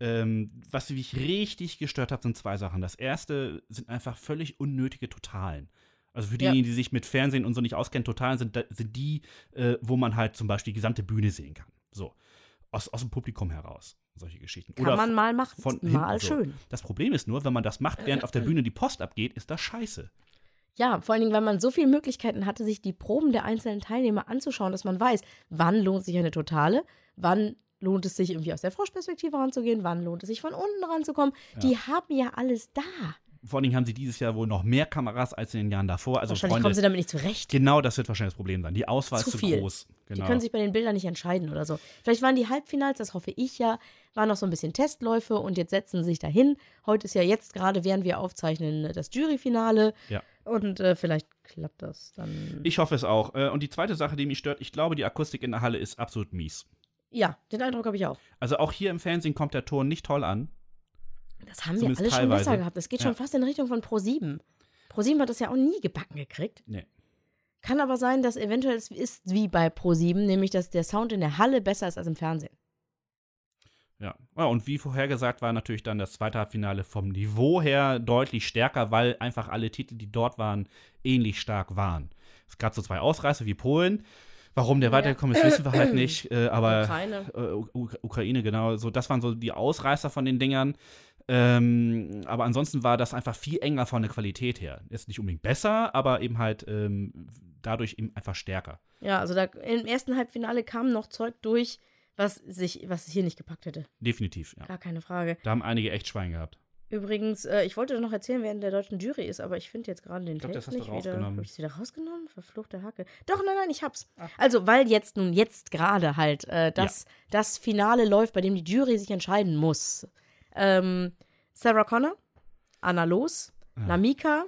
ähm, was mich richtig gestört hat, sind zwei Sachen. Das erste sind einfach völlig unnötige Totalen. Also für Ja. diejenigen, die sich mit Fernsehen und so nicht auskennen, Totalen sind, sind die, äh, wo man halt zum Beispiel die gesamte Bühne sehen kann. So. Aus, aus dem Publikum heraus. Solche Geschichten. Kann Oder man mal machen. von mal so. schön. Das Problem ist nur, wenn man das macht, während auf der Bühne die Post abgeht, ist das scheiße. Ja, vor allen Dingen, weil man so viele Möglichkeiten hatte, sich die Proben der einzelnen Teilnehmer anzuschauen, dass man weiß, wann lohnt sich eine Totale, wann lohnt es sich irgendwie aus der Froschperspektive ranzugehen, wann lohnt es sich von unten ranzukommen. Die haben ja alles da. Vor allen Dingen haben sie dieses Jahr wohl noch mehr Kameras als in den Jahren davor. Also Wahrscheinlich Freunde, kommen sie damit nicht zurecht. Genau, das wird wahrscheinlich das Problem sein. Die Auswahl Zu ist zu viel. groß. Die Genau. können sich bei den Bildern nicht entscheiden oder so. Vielleicht waren die Halbfinals, das hoffe ich ja, waren noch so ein bisschen Testläufe und jetzt setzen sie sich dahin. Heute ist ja jetzt gerade, während wir aufzeichnen, das Juryfinale. Ja. Und äh, vielleicht klappt das dann. ich hoffe es auch. Äh, Und die zweite Sache, die mich stört, ich glaube, die Akustik in der Halle ist absolut mies. ja, den Eindruck habe ich auch. Also auch hier im Fernsehen kommt der Ton nicht toll an. Das haben wir Zumindest alle schon teilweise. besser gehabt. Das geht Ja. schon fast in Richtung von Pro7. Pro7 hat das ja auch nie gebacken gekriegt. Nee. Kann aber sein, dass eventuell es ist wie bei Pro7, nämlich dass der Sound in der Halle besser ist als im Fernsehen. Ja. ja. Und wie vorhergesagt war natürlich dann das zweite Halbfinale vom Niveau her deutlich stärker, weil einfach alle Titel, die dort waren, ähnlich stark waren. Es gab so zwei Ausreißer wie Polen. Warum der Ja. weitergekommen ist, wissen wir halt nicht. Äh, (clears throat) aber Ukraine. Äh, Ukraine, genau. So, das waren so die Ausreißer von den Dingern. Ähm, aber ansonsten war das einfach viel enger von der Qualität her. Ist nicht unbedingt besser, aber eben halt ähm, dadurch eben einfach stärker. Ja, also da, im ersten Halbfinale kam noch Zeug durch, was sich, was hier nicht gepackt hätte. Definitiv, ja. Gar keine Frage. Da haben einige echt Schwein gehabt. Übrigens, äh, ich wollte noch erzählen, wer in der deutschen Jury ist, aber ich finde jetzt gerade den Ich glaub, das Text hast du nicht wieder. rausgenommen. Habe ich es wieder rausgenommen? Verfluchte Hacke. Doch, nein, nein, ich hab's. Ach. Also, weil jetzt nun, jetzt gerade halt, äh, das, das Finale läuft, bei dem die Jury sich entscheiden muss. Ähm, Sarah Connor, Anna Los, Ah. Namika,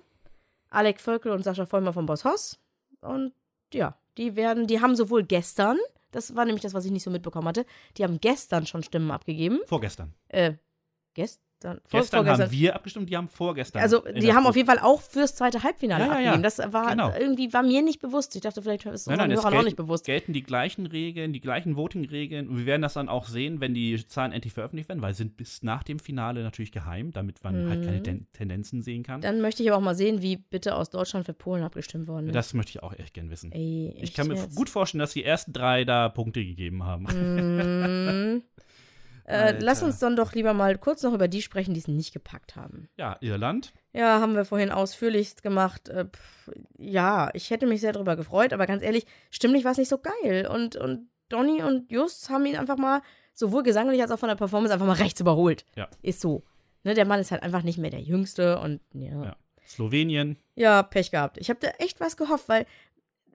Alec Völkel und Sascha Vollmer von Boss Hoss. Und ja, Die werden, die haben sowohl gestern, das war nämlich das, was ich nicht so mitbekommen hatte, die haben gestern schon Stimmen abgegeben. Vorgestern. Äh, gestern? Vor, Gestern vorgestern. haben wir abgestimmt, die haben vorgestern. Also, die haben auf Pro- jeden Fall auch fürs zweite Halbfinale Ja, ja, ja. abgegeben. Das war Genau. irgendwie war mir nicht bewusst. Ich dachte, vielleicht ist es Nein, nein, unseren es Hörern auch gelten, nicht bewusst. gelten die gleichen Regeln, die gleichen Voting-Regeln. Und wir werden das dann auch sehen, wenn die Zahlen endlich veröffentlicht werden, weil sie sind bis nach dem Finale natürlich geheim, damit man halt keine Ten Tendenzen sehen kann. Mhm. Dann möchte ich aber auch mal sehen, wie bitte aus Deutschland für Polen abgestimmt worden ist. das möchte ich auch echt gern wissen. Ey, ich echt kann mir jetzt? gut vorstellen, dass die ersten drei da Punkte gegeben haben. Mm. (laughs) (laughs) Äh, lass uns dann doch lieber mal kurz noch über die sprechen, die es nicht gepackt haben. Ja, Irland. Ja, haben wir vorhin ausführlichst gemacht. Äh, pff, ja, ich hätte mich sehr darüber gefreut, aber ganz ehrlich, stimmlich war es nicht so geil. Und, und Donny und Just haben ihn einfach mal, sowohl gesanglich als auch von der Performance, einfach mal rechts überholt. Ja. Ist so. Ne, der Mann ist halt einfach nicht mehr der Jüngste und ja. Ja. Ja, Slowenien. Pech gehabt. Ich habe da echt was gehofft, weil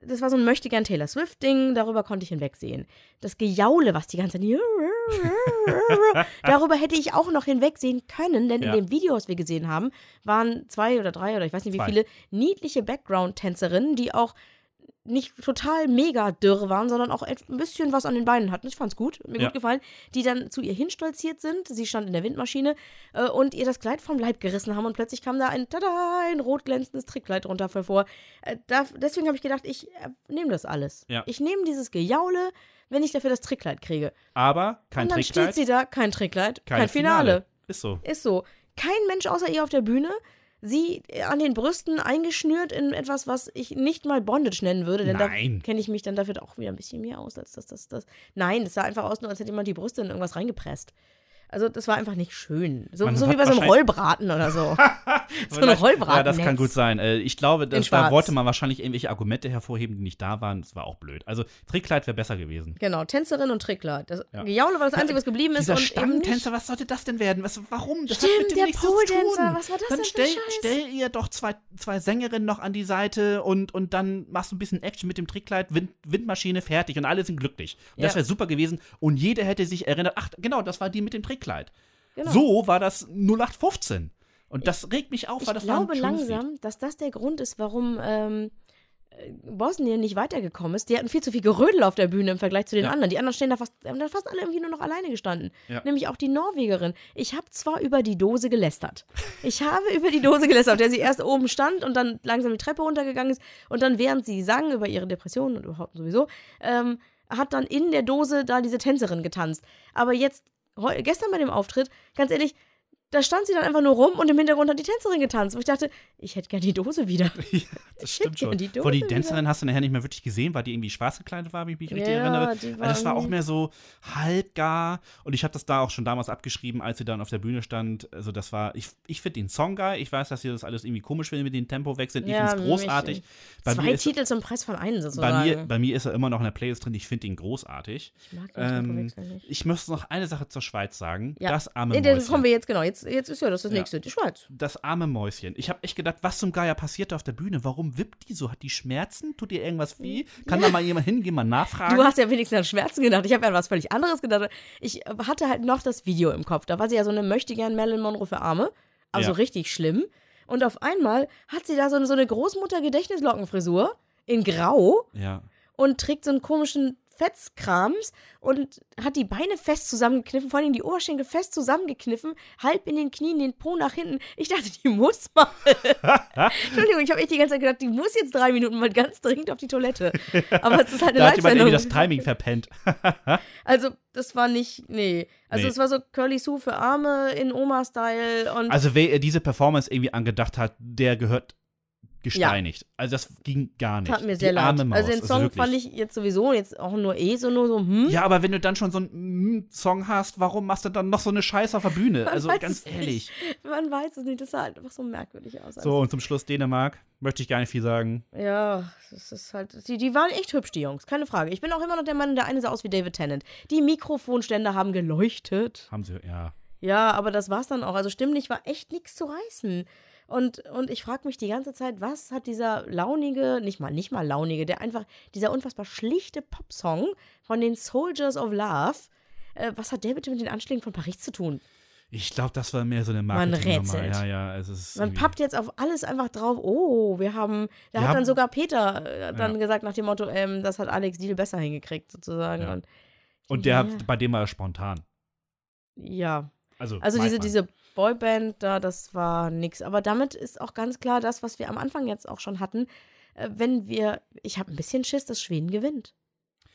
das war so ein möchtegern Taylor Swift-Ding, darüber konnte ich hinwegsehen. Das Gejaule, was die ganze Zeit. (laughs) darüber hätte ich auch noch hinwegsehen können, denn Ja. in dem Video, was wir gesehen haben, waren zwei oder drei oder ich weiß nicht wie Zwei. viele niedliche Background-Tänzerinnen, die auch nicht total mega dürr waren, sondern auch ein bisschen was an den Beinen hatten. Ich fand's gut, mir Ja. gut gefallen. Die dann zu ihr hinstolziert sind. Sie stand in der Windmaschine äh, und ihr das Kleid vom Leib gerissen haben und plötzlich kam da ein, tada, ein rot glänzendes Trickkleid runter hervor. Äh, da, deswegen habe ich gedacht, ich äh, nehme das alles. Ja. Ich nehme dieses Gejaule, wenn ich dafür das Trickkleid kriege. Aber kein und dann Trickkleid, steht sie da, kein Trickkleid, kein kein Finale. Ist so. Ist so. Kein Mensch außer ihr auf der Bühne. Sie äh, an den Brüsten eingeschnürt in etwas, was ich nicht mal Bondage nennen würde, denn Nein. da kenne ich mich dann dafür auch wieder ein bisschen mehr aus als das, das, das. Nein, es sah einfach aus, nur als hätte jemand die Brüste in irgendwas reingepresst. Also das war einfach nicht schön. So, so wie bei so einem Rollbraten oder so. (laughs) so ein Rollbraten. Ja, das kann gut sein. Äh, Ich glaube, In dass, da wollte man wahrscheinlich irgendwelche Argumente hervorheben, die nicht da waren. Das war auch blöd. Also Trickkleid wäre besser gewesen. Genau, Tänzerin und Trickkleid. Das Ja. Gejaule war das Einzige, was geblieben ist. Dieser und Stammtänzer, was sollte das denn werden? Was, warum? Das Stimmt, hat mit dem der nichts zu tun. Was war das dann stell, stell ihr doch zwei, zwei Sängerinnen noch an die Seite und, und dann machst du ein bisschen Action mit dem Trickkleid, Wind, Windmaschine fertig und alle sind glücklich. Und Das Ja. wäre super gewesen und jeder hätte sich erinnert, ach genau, das war die mit dem Trickkleid. Genau. So war das 0815. Und das regt mich auf, weil Ich das war ein glaube schönes Lied. langsam, dass das der Grund ist, warum ähm, äh, Bosnien nicht weitergekommen ist. Die hatten viel zu viel Gerödel auf der Bühne im Vergleich zu den Ja. anderen. Die anderen stehen da fast, haben da fast alle irgendwie nur noch alleine gestanden. Ja. Nämlich auch die Norwegerin. Ich habe zwar über die Dose gelästert. Ich habe (laughs) über die Dose gelästert, auf der sie erst oben stand und dann langsam die Treppe runtergegangen ist. Und dann, während sie sang über ihre Depressionen und überhaupt sowieso, ähm, hat dann in der Dose da diese Tänzerin getanzt. Aber jetzt, gestern bei dem Auftritt, ganz ehrlich, da stand sie dann einfach nur rum und im Hintergrund hat die Tänzerin getanzt. Wo ich dachte, ich hätte gern die Dose wieder. (laughs) Das stimmt schon. die Vor die Tänzerin hast du nachher nicht mehr wirklich gesehen, weil die irgendwie schwarz gekleidet war, wenn ich mich richtig Ja, erinnere. Weil das war auch mehr so halbgar. Und ich habe das da auch schon damals abgeschrieben, als sie dann auf der Bühne stand. Also das war, ich, ich finde den Song geil. Ich weiß, dass ihr das alles irgendwie komisch findet mit den Tempowechseln. Ich Ja, finde es großartig. Bei Zwei mir, ist, Titel zum Preis von einem bei, sozusagen. mir, bei mir ist er immer noch in der Playlist drin. Ich finde ihn großartig. ich mag den Ähm, Tempowechsel nicht. ich muss noch eine Sache zur Schweiz sagen. Ja. Das arme da Mäuschen. kommen wir jetzt, genau. Jetzt, jetzt ist ja das, das Ja. nächste. Die Schweiz. das arme Mäuschen. Ich habe echt gedacht, was zum Geier passiert da auf der Bühne? Warum wippt die so? Hat die Schmerzen? Tut ihr irgendwas weh? Kann da mal jemand hingehen, mal nachfragen? Du hast ja wenigstens an Schmerzen gedacht. Ich habe ja an was völlig anderes gedacht. Ich hatte halt noch das Video im Kopf. Da war sie ja so eine möchtegern Marilyn Monroe für Arme. Also Ja. richtig schlimm. Und auf einmal hat sie da so, so eine Großmutter-Gedächtnislockenfrisur in Grau ja. und trägt so einen komischen Fetzkrams und hat die Beine fest zusammengekniffen, vor allem die Oberschenkel fest zusammengekniffen, halb in den Knien, den Po nach hinten. Ich dachte, die muss mal. (laughs) Entschuldigung, ich habe echt die ganze Zeit gedacht, die muss jetzt drei Minuten mal ganz dringend auf die Toilette. Aber es ist halt eine Da hat jemand irgendwie das Timing verpennt. (laughs) Also, das war nicht, nee. Also, Nee. es war so Curly Sue für Arme in Oma-Style und Also wer diese Performance irgendwie angedacht hat, der gehört gesteinigt. Also das ging gar nicht. tat mir sehr Die leid. also, den Song wirklich. fand ich jetzt sowieso jetzt auch nur eh so nur so, hm? Ja, aber wenn du dann schon so einen mm, Song hast, warum machst du dann noch so eine Scheiße auf der Bühne? (laughs) Man Also ganz es nicht. ehrlich. Man weiß es nicht, das sah halt einfach so merkwürdig aus. So, und zum Schluss Dänemark. Möchte ich gar nicht viel sagen. Ja, das ist halt. Die, die waren echt hübsch, die Jungs, keine Frage. Ich bin auch immer noch der Mann, der eine sah aus wie David Tennant. Die Mikrofonständer haben geleuchtet. Haben sie, ja. Ja, aber das war's dann auch. Also stimmlich war echt nichts zu reißen. Und, und ich frage mich die ganze Zeit, was hat dieser launige, nicht mal, nicht mal launige, der einfach, dieser unfassbar schlichte Popsong von den Soldiers of Love, äh, was hat der bitte mit den Anschlägen von Paris zu tun? Ich glaube, das war mehr so eine Man Marketingnummer. rätselt. Ja, ja, es ist Man pappt jetzt auf alles einfach drauf. Oh, wir haben. Da Wir hat dann sogar Peter äh, dann Ja. gesagt nach dem Motto, ähm, das hat Alex Deal besser hingekriegt, sozusagen. Ja. Und, Und der, ja, hat- bei dem war er spontan. ja. Also, Also diese, man. diese Boyband da, das war nix. Aber damit ist auch ganz klar das, was wir am Anfang jetzt auch schon hatten. Äh, wenn wir, ich habe ein bisschen Schiss, dass Schweden gewinnt.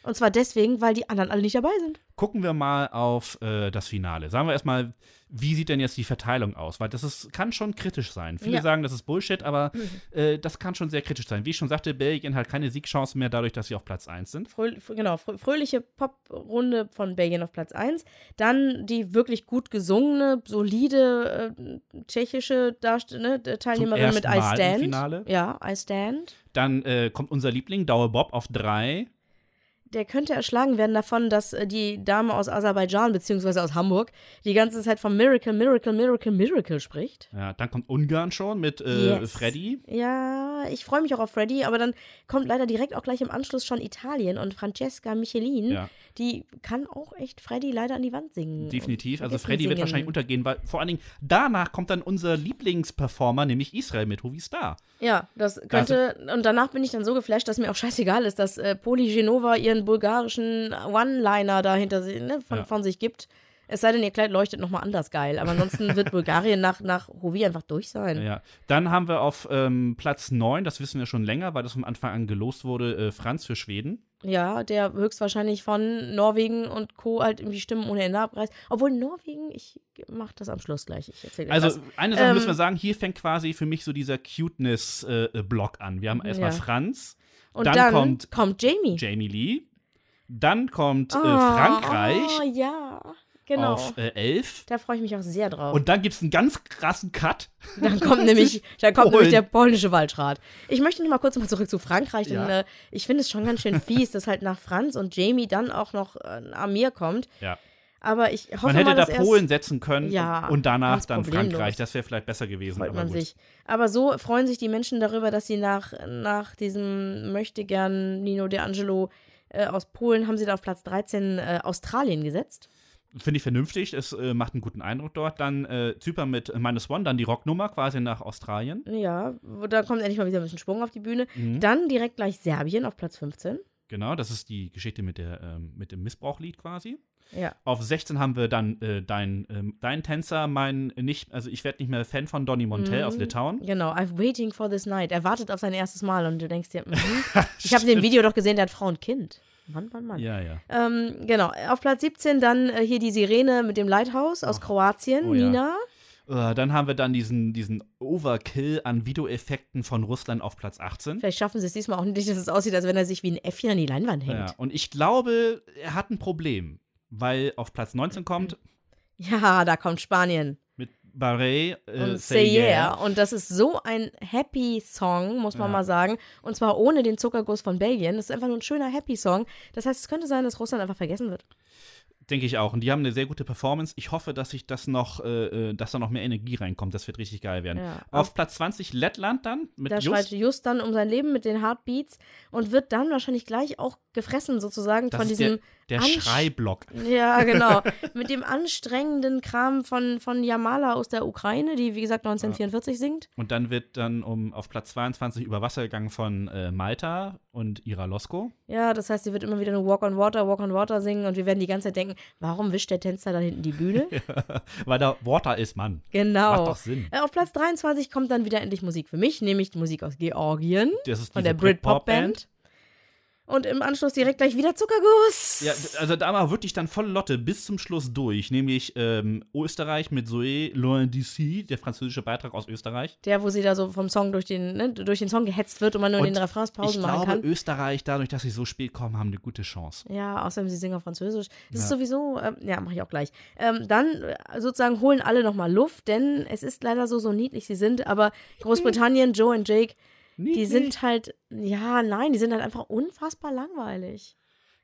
Und zwar deswegen, weil die anderen alle nicht dabei sind. Gucken wir mal auf äh, das Finale. Sagen wir erstmal, wie sieht denn jetzt die Verteilung aus? Weil das ist, kann schon kritisch sein. Viele Ja. sagen, das ist Bullshit, aber äh, das kann schon sehr kritisch sein. Wie ich schon sagte, Belgien hat keine Siegchance mehr dadurch, dass sie auf Platz 1 sind. Fröh, genau, frö fröhliche Pop-Runde von Belgien auf Platz 1. Dann die wirklich gut gesungene, solide äh, tschechische Darst ne, Teilnehmerin mit I Stand. Finale. Ja, I Stand. Dann äh, kommt unser Liebling, Dauer Bob, auf 3. Der könnte erschlagen werden davon, dass äh, die Dame aus Aserbaidschan beziehungsweise aus Hamburg die ganze Zeit vom Miracle, Miracle, Miracle, Miracle spricht. Ja, dann kommt Ungarn schon mit äh, Yes. Freddy. Ja, ich freue mich auch auf Freddy, aber dann kommt leider direkt auch gleich im Anschluss schon Italien und Francesca Michelin. Ja. Die kann auch echt Freddy leider an die Wand singen. Definitiv. Also Freddy wird singen. wahrscheinlich untergehen, weil vor allen Dingen danach kommt dann unser Lieblingsperformer, nämlich Israel mit Hovi Star. Ja, das könnte. und danach bin ich dann so geflasht, dass mir auch scheißegal ist, dass äh, Poli Genova ihren bulgarischen One-Liner dahinter ne, von, Ja. von sich gibt. Es sei denn, ihr Kleid leuchtet nochmal anders geil. Aber ansonsten wird (laughs) Bulgarien nach, nach Hovi einfach durch sein. Ja. Dann haben wir auf ähm, Platz 9, das wissen wir schon länger, weil das von Anfang an gelost wurde, äh, Franz für Schweden. Ja, der höchstwahrscheinlich von Norwegen und Co. halt irgendwie Stimmen ohne Ende abreißt. Obwohl Norwegen, ich mach das am Schluss gleich. Ich erzähle Also was. eine Sache Ähm, müssen wir sagen, hier fängt quasi für mich so dieser Cuteness-Block an. Wir haben erstmal Ja. Franz, Und dann, dann, kommt kommt Jamie. Jamie Lee, dann kommt äh, Ah, Frankreich ah, ja, genau. auf äh, 11 da freue ich mich auch sehr drauf. und dann gibt es einen ganz krassen Cut. Dann kommt (laughs) nämlich, dann kommt Polen. nämlich der polnische Waldschrat. Ich möchte noch mal kurz mal zurück zu Frankreich, denn Ja. äh, ich finde es schon ganz schön fies, dass halt nach Franz und Jamie dann auch noch äh, Amir kommt. Ja. Aber ich hoffe Man hätte mal, da Polen setzen können Ja, und danach dann problemlos. Frankreich. Das wäre vielleicht besser gewesen. freut aber man gut. sich. Aber so freuen sich die Menschen darüber, dass sie nach, nach diesem möchte gern Nino De Angelo äh, aus Polen haben sie da auf Platz 13 äh, Australien gesetzt. Finde ich vernünftig. Es äh, macht einen guten Eindruck dort. Dann äh, Zypern mit Minus One, dann die Rocknummer quasi nach Australien. Ja, da kommt endlich mal wieder ein bisschen Schwung auf die Bühne. Mhm. Dann direkt gleich Serbien auf Platz 15. Genau, das ist die Geschichte mit, der, ähm, mit dem Missbrauchlied quasi. Ja. Auf 16 haben wir dann äh, dein, ähm, dein Tänzer, mein nicht, also ich werde nicht mehr Fan von Donny Montel aus Mhm. Litauen. Genau, I've waiting for this night. Er wartet auf sein erstes Mal und du denkst dir, mhm. (laughs) ich habe in dem Video doch gesehen, der hat Frau und Kind. Mann, Mann, Mann. Ja, ja. Ähm, genau, auf Platz 17 dann äh, hier die Sirene mit dem Lighthouse aus Kroatien, Oh ja. Nina. Äh, dann haben wir dann diesen, diesen Overkill an Videoeffekten von Russland auf Platz 18. Vielleicht schaffen sie es diesmal auch nicht, dass es aussieht, als wenn er sich wie ein Äffchen an die Leinwand hängt. Ja, und ich glaube, er hat ein Problem, weil auf Platz 19 kommt Ja, da kommt Spanien. Barret äh, Und Say Yeah. Und das ist so ein happy Song, muss man Ja. mal sagen. Und zwar ohne den Zuckerguss von Belgien. Das ist einfach nur ein schöner happy Song. Das heißt, es könnte sein, dass Russland einfach vergessen wird. Denke ich auch. Und die haben eine sehr gute Performance. Ich hoffe, dass sich das noch, äh, äh, dass da noch mehr Energie reinkommt. Das wird richtig geil werden. Ja. Auf Platz 20 Lettland dann mit Da schreit Just. Dann um sein Leben mit den Heartbeats und wird dann wahrscheinlich gleich auch gefressen, sozusagen, Das von diesem. Der Ansch- Schreiblock. Ja, genau. (laughs) mit dem anstrengenden Kram von, von Jamala aus der Ukraine, die, wie gesagt, 1944 singt. Und dann wird dann um auf Platz 22 über Wasser gegangen von äh, Malta und Ira Losko. Ja, das heißt, sie wird immer wieder nur Walk on Water, Walk on Water singen und wir werden die ganze Zeit denken, warum wischt der Tänzer da hinten die Bühne? (laughs) Weil da Water ist, Mann. Genau. Macht doch Sinn. Äh, Auf Platz 23 kommt dann wieder endlich Musik für mich, nämlich Musik aus Georgien Das ist von der Britpop-Band. Und im Anschluss direkt gleich wieder Zuckerguss. Ja, also da war wirklich dann voll Lotte bis zum Schluss durch. Nämlich ähm, Österreich mit Zoé Loin d'ici, der französische Beitrag aus Österreich. Der, wo sie da so vom Song durch den, ne, durch den Song gehetzt wird und man nur in Und den Refrains Pausen ich machen glaube, kann. Österreich, dadurch, dass sie so spät kommen, haben eine gute Chance. Ja, außerdem sie singen auf Französisch. Das ist Ja. sowieso, ähm, ja, mache ich auch gleich. Ähm, dann äh, sozusagen holen alle nochmal Luft, denn es ist leider so, so niedlich sie sind, aber Großbritannien, Joe und Jake, die sind halt, ja, nein, die sind halt einfach unfassbar langweilig.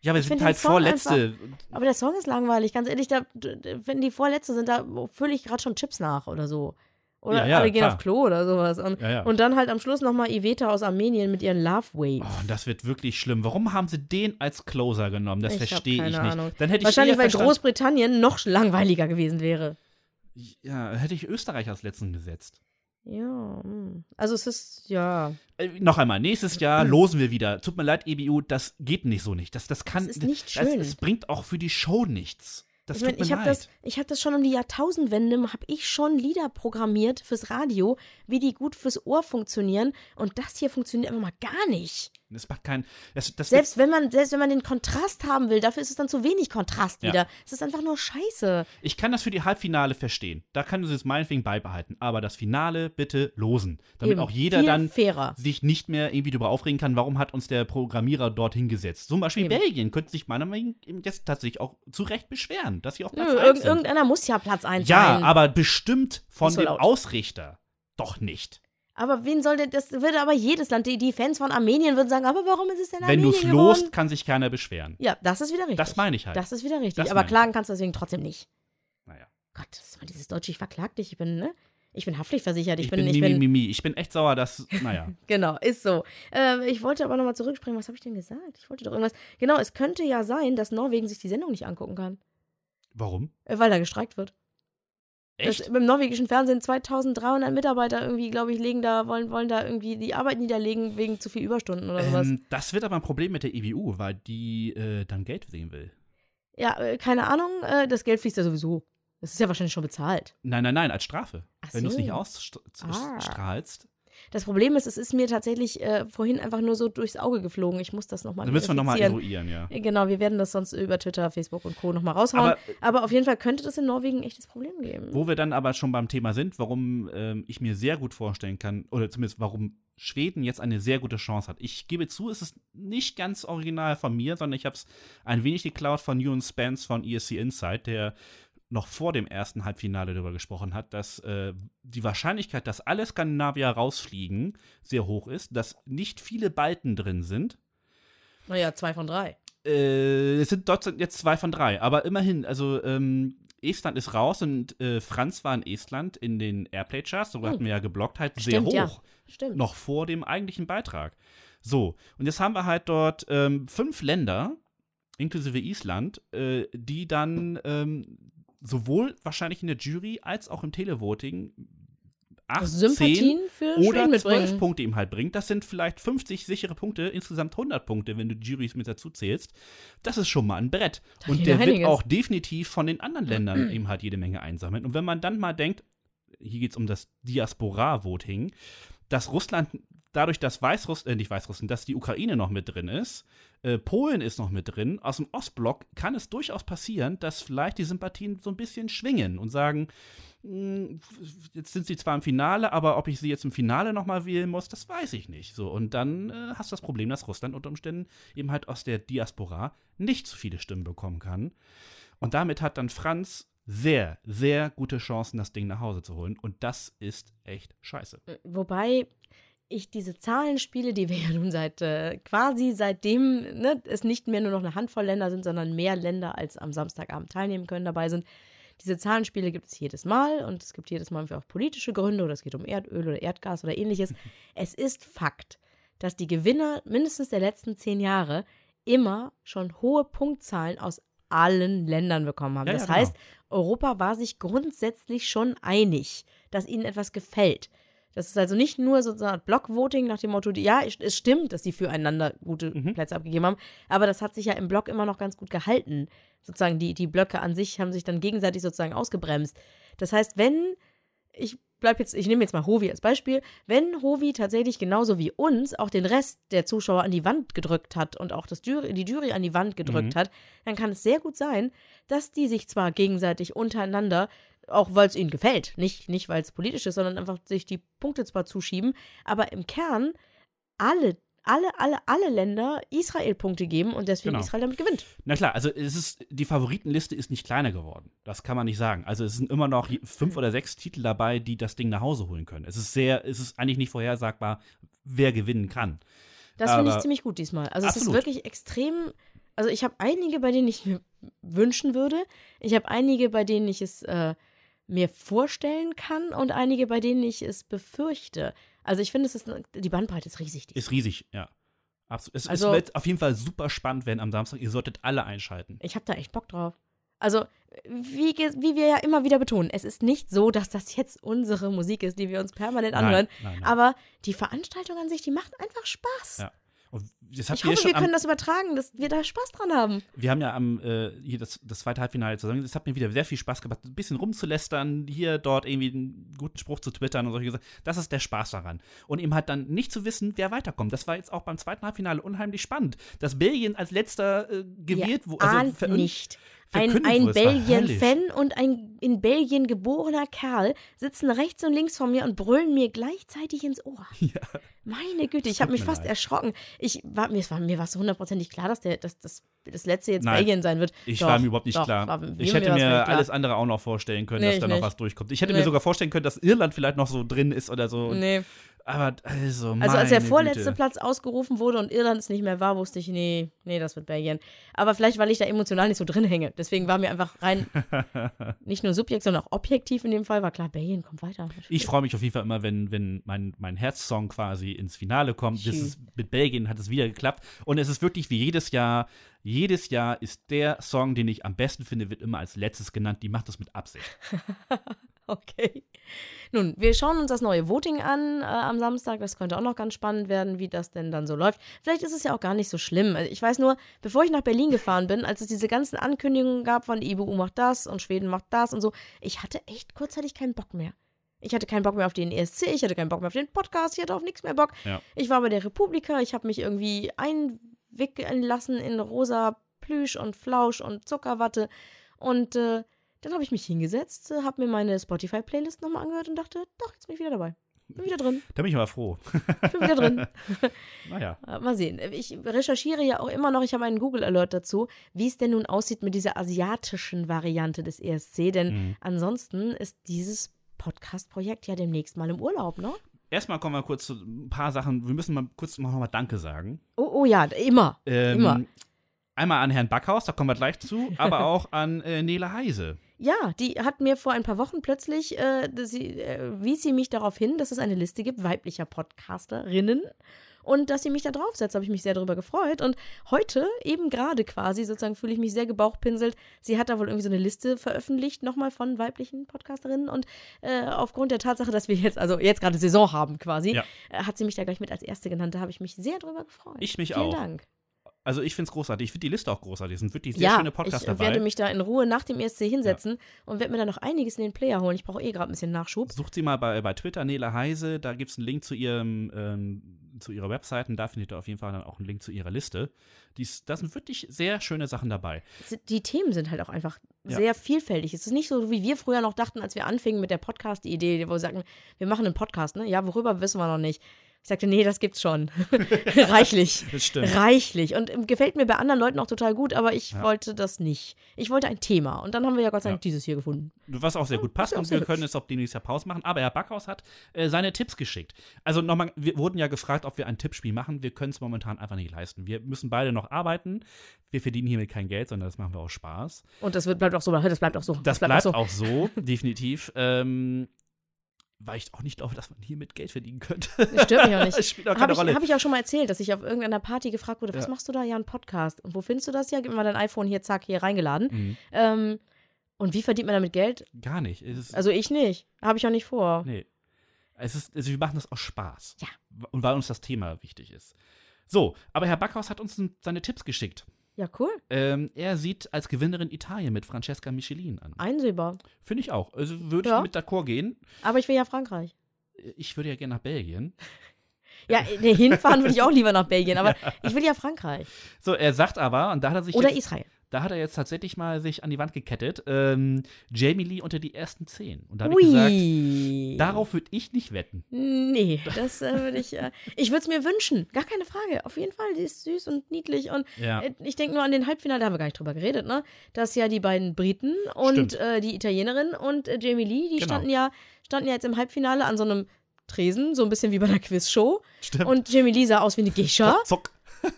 Ja, aber ich sind halt Vorletzte. Aber der Song ist langweilig, ganz ehrlich, da, wenn die Vorletzte sind, da fülle ich gerade schon Chips nach oder so. Oder Ja, ja, alle gehen klar. auf Klo oder sowas. Und, Ja, und dann halt am Schluss nochmal Iveta aus Armenien mit ihren Love Waves. Oh, das wird wirklich schlimm. Warum haben sie den als Closer genommen? Das Ich verstehe ich nicht. Dann hätte ich Wahrscheinlich, eher weil verstanden- Großbritannien noch langweiliger gewesen wäre. Ja, hätte ich Österreich als letzten gesetzt. Ja, hm. also es ist, ja. Äh, noch einmal, nächstes Jahr Hm. losen wir wieder. Tut mir leid, EBU, das geht nicht so nicht. Das, das kann. Das ist nicht schön. es bringt auch für die Show nichts. Das ich meine, tut mir ich habe leid. das, ich hab das schon um die Jahrtausendwende, habe ich schon Lieder programmiert fürs Radio, wie die gut fürs Ohr funktionieren. Und das hier funktioniert einfach mal gar nicht. Das macht keinen. Das, das Selbst wenn man, selbst wenn man den Kontrast haben will, dafür ist es dann zu wenig Kontrast Ja. wieder. Es ist einfach nur Scheiße. Ich kann das für die Halbfinale verstehen. Da kann sie es meinetwegen beibehalten. Aber das Finale bitte losen. Damit Eben. auch jeder Viel dann fairer. sich nicht mehr irgendwie darüber aufregen kann, warum hat uns der Programmierer dorthin gesetzt. Zum Beispiel Eben. Belgien könnte sich meiner Meinung nach jetzt tatsächlich auch zu Recht beschweren, dass sie auf Nö, Platz 1 irg sind. irgendeiner muss ja Platz 1 Ja, sein. aber bestimmt von so dem laut. Ausrichter doch nicht. Aber wen soll denn, das würde aber jedes Land, die, die Fans von Armenien würden sagen, aber warum ist es denn Wenn Armenien du es lost, kann sich keiner beschweren. Ja, das ist wieder richtig. Das meine ich halt. Das ist wieder richtig. Das aber klagen kannst du deswegen trotzdem nicht. naja. Gott, das ist mal dieses Deutsche, ich verklag dich. Ich bin, ne? Ich bin haftpflichtversichert. Ich, Ich, bin, bin, ich Mimi, bin, Mimi. Ich bin echt sauer, dass, naja. (laughs) Genau, ist so. Ähm, ich wollte aber nochmal zurückspringen. Was habe ich denn gesagt? Ich wollte doch irgendwas. Genau, es könnte ja sein, dass Norwegen sich die Sendung nicht angucken kann. Warum? Äh, weil da gestreikt wird. Das, Echt? Im norwegischen Fernsehen 2300 Mitarbeiter irgendwie, glaube ich, legen da, wollen, wollen da irgendwie die Arbeit niederlegen wegen zu viel Überstunden oder sowas. Ähm, das wird aber ein Problem mit der EBU, weil die äh, dann Geld sehen will. Ja, äh, keine Ahnung. Äh, das Geld fließt ja sowieso. Das ist ja wahrscheinlich schon bezahlt. Nein, nein, nein, als Strafe. Ach Wenn du es so. nicht Ah. ausstrahlst. Das Problem ist, es ist mir tatsächlich äh, vorhin einfach nur so durchs Auge geflogen. Ich muss das nochmal Dann müssen wir nochmal eruieren, ja. Genau, wir werden das sonst über Twitter, Facebook und Co. nochmal raushauen. Aber Aber, auf jeden Fall könnte das in Norwegen ein echtes Problem geben. wo wir dann aber schon beim Thema sind, warum ähm, ich mir sehr gut vorstellen kann, oder zumindest warum Schweden jetzt eine sehr gute Chance hat. Ich gebe zu, es ist nicht ganz original von mir, sondern ich habe es ein wenig geklaut von Ewan Spence von ESC Insight, der noch vor dem ersten Halbfinale darüber gesprochen hat, dass äh, die Wahrscheinlichkeit, dass alle Skandinavier rausfliegen, sehr hoch ist, dass nicht viele Balten drin sind. Naja, zwei von drei. Äh, es sind dort jetzt zwei von drei, aber immerhin, also ähm, Estland ist raus und äh, Franz war in Estland in den Airplay-Charts, darüber Hm. hatten wir ja geblockt, halt sehr Stimmt, hoch. ja. Stimmt. Noch vor dem eigentlichen Beitrag. So, und jetzt haben wir halt dort ähm, fünf Länder, inklusive Island, äh, die dann ähm, sowohl wahrscheinlich in der Jury als auch im Televoting acht, Sympathien für zehn oder Schweden zwölf mitbringen. Punkte ihm halt bringt. Das sind vielleicht 50 sichere Punkte, insgesamt 100 Punkte, wenn du Juries mit dazu zählst. Das ist schon mal ein Brett. Da Und der wird einiges. auch definitiv von den anderen Ländern (clears throat) eben halt jede Menge einsammeln. Und wenn man dann mal denkt, hier geht es um das Diaspora-Voting, dass Russland dadurch, dass Weißrussland, äh, nicht Weißrussland, dass die Ukraine noch mit drin ist, äh, Polen ist noch mit drin, aus dem Ostblock kann es durchaus passieren, dass vielleicht die Sympathien so ein bisschen schwingen und sagen, mh, jetzt sind sie zwar im Finale, aber ob ich sie jetzt im Finale nochmal wählen muss, das weiß ich nicht. So, und dann äh, hast du das Problem, dass Russland unter Umständen eben halt aus der Diaspora nicht so viele Stimmen bekommen kann. Und damit hat dann Franz sehr, sehr gute Chancen, das Ding nach Hause zu holen. Und das ist echt scheiße. Wobei ich diese Zahlenspiele, die wir ja nun seit äh, quasi seitdem ne, es nicht mehr nur noch eine Handvoll Länder sind, sondern mehr Länder als am Samstagabend teilnehmen können dabei sind. Diese Zahlenspiele gibt es jedes Mal und es gibt jedes Mal auch politische Gründe oder es geht um Erdöl oder Erdgas oder ähnliches. (laughs) es ist Fakt, dass die Gewinner mindestens der letzten zehn Jahre immer schon hohe Punktzahlen aus allen Ländern bekommen haben. Ja, ja, das genau. heißt, Europa war sich grundsätzlich schon einig, dass ihnen etwas gefällt. Das ist also nicht nur so eine Art Blockvoting nach dem Motto, ja, es es stimmt, dass die füreinander gute Mhm. Plätze abgegeben haben, aber das hat sich ja im Block immer noch ganz gut gehalten. Sozusagen, die, die Blöcke an sich haben sich dann gegenseitig sozusagen ausgebremst. Das heißt, wenn, ich bleib jetzt, ich nehme jetzt mal Hovi als Beispiel, wenn Hovi tatsächlich genauso wie uns auch den Rest der Zuschauer an die Wand gedrückt hat und auch das Jury, die Jury an die Wand gedrückt Mhm. hat, dann kann es sehr gut sein, dass die sich zwar gegenseitig untereinander auch weil es ihnen gefällt. Nicht, nicht weil es politisch ist, sondern einfach sich die Punkte zwar zuschieben, aber im Kern alle, alle, alle, alle Länder Israel Punkte geben und deswegen Genau. Israel damit gewinnt. Na klar, also es ist, die Favoritenliste ist nicht kleiner geworden. Das kann man nicht sagen. Also es sind immer noch fünf oder sechs Titel dabei, die das Ding nach Hause holen können. Es ist sehr, es ist eigentlich nicht vorhersagbar, wer gewinnen kann. Das finde ich ziemlich gut diesmal. Also es ist Absolut. wirklich extrem. Also ich habe einige, bei denen ich mir wünschen würde. Ich habe einige, bei denen ich es äh, mir vorstellen kann und einige, bei denen ich es befürchte. Also ich finde, es ist die Bandbreite ist riesig. diesmal. Ist riesig, ja. Absolut. Es, Also- es wird auf jeden Fall super spannend werden am Samstag. Ihr solltet alle einschalten. Ich habe da echt Bock drauf. Also wie, wie wir ja immer wieder betonen, es ist nicht so, dass das jetzt unsere Musik ist, die wir uns permanent anhören. Nein, nein, nein. Aber die Veranstaltung an sich, die macht einfach Spaß. Ja. Und das habt Ich hoffe, wir am, können das übertragen, dass wir da Spaß dran haben. Wir haben ja am äh, hier das, das zweite Halbfinale zusammen. Es hat mir wieder sehr viel Spaß gemacht, ein bisschen rumzulästern, hier, dort irgendwie einen guten Spruch zu twittern und solche Sachen. Das ist der Spaß daran. Und eben halt dann nicht zu wissen, wer weiterkommt. Das war jetzt auch beim zweiten Halbfinale unheimlich spannend. Dass Belgien als letzter äh, gewählt ja, wurde. verün- nicht. Ein, ein Belgien-Fan und ein in Belgien geborener Kerl sitzen rechts und links von mir und brüllen mir gleichzeitig ins Ohr. (laughs) Meine Güte, ich habe mich mir fast leid. erschrocken. Ich war, mir, es war, mir so hundertprozentig klar, dass der, dass, das das letzte jetzt Nein, Belgien sein wird. Ich Doch, war mir überhaupt nicht doch, klar. war- mir- ich hätte mir klar. alles andere auch noch vorstellen können, Nee, dass da noch nicht. was durchkommt. Ich hätte Nee. mir sogar vorstellen können, dass Irland vielleicht noch so drin ist oder so. Nee. Aber also, Also als der vorletzte Güte. Platz ausgerufen wurde und Irland es nicht mehr war, wusste ich, nee, nee, das wird Belgien. Aber vielleicht, weil ich da emotional nicht so drin hänge. Deswegen war mir einfach rein, (laughs) nicht nur subjektiv, sondern auch objektiv in dem Fall, war klar, Belgien kommt weiter. Ich freue mich auf jeden Fall immer, wenn, wenn mein, mein Herzsong quasi ins Finale kommt. Ist, mit Belgien hat es wieder geklappt. Und es ist wirklich wie jedes Jahr, jedes Jahr ist der Song, den ich am besten finde, wird immer als letztes genannt. Die macht das mit Absicht. (laughs) Okay. Nun, wir schauen uns das neue Voting an äh, am Samstag. Das könnte auch noch ganz spannend werden, wie das denn dann so läuft. Vielleicht ist es ja auch gar nicht so schlimm. Also ich weiß nur, bevor ich nach Berlin gefahren bin, als es diese ganzen Ankündigungen gab von die IBU macht das und Schweden macht das und so, ich hatte echt kurzzeitig keinen Bock mehr. Ich hatte keinen Bock mehr auf den ESC, ich hatte keinen Bock mehr auf den Podcast, ich hatte auf nichts mehr Bock. Ja. Ich war bei der Republika, ich habe mich irgendwie einwickeln lassen in rosa Plüsch und Flausch und Zuckerwatte. Und äh, dann habe ich mich hingesetzt, äh, habe mir meine Spotify-Playlist nochmal angehört und dachte, doch, jetzt bin ich wieder dabei. Bin wieder drin. Da bin ich aber froh. Ich bin wieder drin. (laughs) naja. Äh, Mal sehen. Ich recherchiere ja auch immer noch, ich habe einen Google-Alert dazu, wie es denn nun aussieht mit dieser asiatischen Variante des ESC. Denn Mhm. ansonsten ist dieses Podcast-Projekt ja demnächst mal im Urlaub, ne? Erstmal kommen wir kurz zu ein paar Sachen. Wir müssen mal kurz noch mal Danke sagen. Oh, oh ja, immer. Ähm, Immer. Einmal an Herrn Backhaus, da kommen wir gleich zu, (laughs) aber auch an äh, Nele Heise. Ja, die hat mir vor ein paar Wochen plötzlich, äh, sie, äh, wies sie mich darauf hin, dass es eine Liste gibt weiblicher Podcasterinnen und dass sie mich da draufsetzt. Habe ich mich sehr darüber gefreut. Und heute, eben gerade quasi, sozusagen fühle ich mich sehr gebauchpinselt. Sie hat da wohl irgendwie so eine Liste veröffentlicht, nochmal von weiblichen Podcasterinnen. Und äh, aufgrund der Tatsache, dass wir jetzt, also jetzt gerade Saison haben quasi, Ja. äh, hat sie mich da gleich mit als Erste genannt. Da habe ich mich sehr drüber gefreut. Ich mich Vielen auch. Dank. Also ich finde es großartig. Ich finde die Liste auch großartig. Es sind wirklich sehr ja, schöne Podcasts ich dabei. werde mich da in Ruhe nach dem ESC hinsetzen und werde mir da noch einiges in den Player holen. Ich brauche eh gerade ein bisschen Nachschub. Sucht sie mal bei, bei Twitter, Nele Heise. Da gibt es einen Link zu, ihrem, ähm, zu ihrer Website und da findet ihr auf jeden Fall dann auch einen Link zu ihrer Liste. Dies, da sind wirklich sehr schöne Sachen dabei. Die Themen sind halt auch einfach Ja. sehr vielfältig. Es ist nicht so, wie wir früher noch dachten, als wir anfingen mit der Podcast-Idee, wo wir sagten, wir machen einen Podcast, ne? Ja, worüber wissen wir noch nicht. Ich sagte, nee, das gibt's schon. (laughs) Reichlich. Das stimmt. Reichlich. Und ähm, gefällt mir bei anderen Leuten auch total gut, aber ich Ja. wollte das nicht. Ich wollte ein Thema. Und dann haben wir ja Gott sei Ja. Dank dieses hier gefunden. Was auch sehr gut passt ja auch und wir können hübsch. es auch demnächst ja Pause machen. Aber Herr Backhaus hat äh, seine Tipps geschickt. Also nochmal, wir wurden ja gefragt, ob wir ein Tippspiel machen. Wir können es momentan einfach nicht leisten. Wir müssen beide noch arbeiten. Wir verdienen hiermit kein Geld, sondern das machen wir aus Spaß. Und das wird, bleibt auch so. Das bleibt auch so. Das bleibt so. auch so, (laughs) definitiv. Ähm, weil ich auch nicht glaube, dass man hiermit Geld verdienen könnte. Das stört mich auch nicht. Das (laughs) spielt auch keine Habe ich, Rolle. hab ich auch schon mal erzählt, dass ich auf irgendeiner Party gefragt wurde, was Ja. machst du da? Ja, ein Podcast. Und wo findest du das? Ja, gib mir mal dein iPhone hier, zack, hier reingeladen. Mhm. Ähm, und wie verdient man damit Geld? Gar nicht. Also ich nicht. Habe ich auch nicht vor. nee. Es ist, also wir machen das aus Spaß. Ja. Und weil uns das Thema wichtig ist. So, aber Herr Backhaus hat uns seine Tipps geschickt. Ja, cool. Ähm, er sieht als Gewinnerin Italien mit Francesca Michelin an. Einsehbar. Finde ich auch. Also würde Ja. ich mit d'accord gehen. Aber ich will ja Frankreich. Ich würde ja gerne nach Belgien. (laughs) Ja, nee, hinfahren würde ich auch lieber nach Belgien, aber (laughs) ich will ja Frankreich. So, er sagt aber, und da hat er sich Oder jetzt, Israel. Da hat er jetzt tatsächlich mal sich an die Wand gekettet, ähm, Jamie Lee unter die ersten zehn. Und da habe ich gesagt, darauf würde ich nicht wetten. Nee, das äh, würde ich. Äh, ich würde es mir wünschen. Gar keine Frage. Auf jeden Fall. Die ist süß und niedlich. Und Ja. äh, ich denke nur an den Halbfinale, da haben wir gar nicht drüber geredet, ne? Dass ja die beiden Briten und äh, die Italienerin und äh, Jamie Lee, die Genau. standen ja standen ja jetzt im Halbfinale an so einem Tresen, so ein bisschen wie bei einer Quizshow. Stimmt. Und Jamie Lee sah aus wie eine Geisha. Zuck.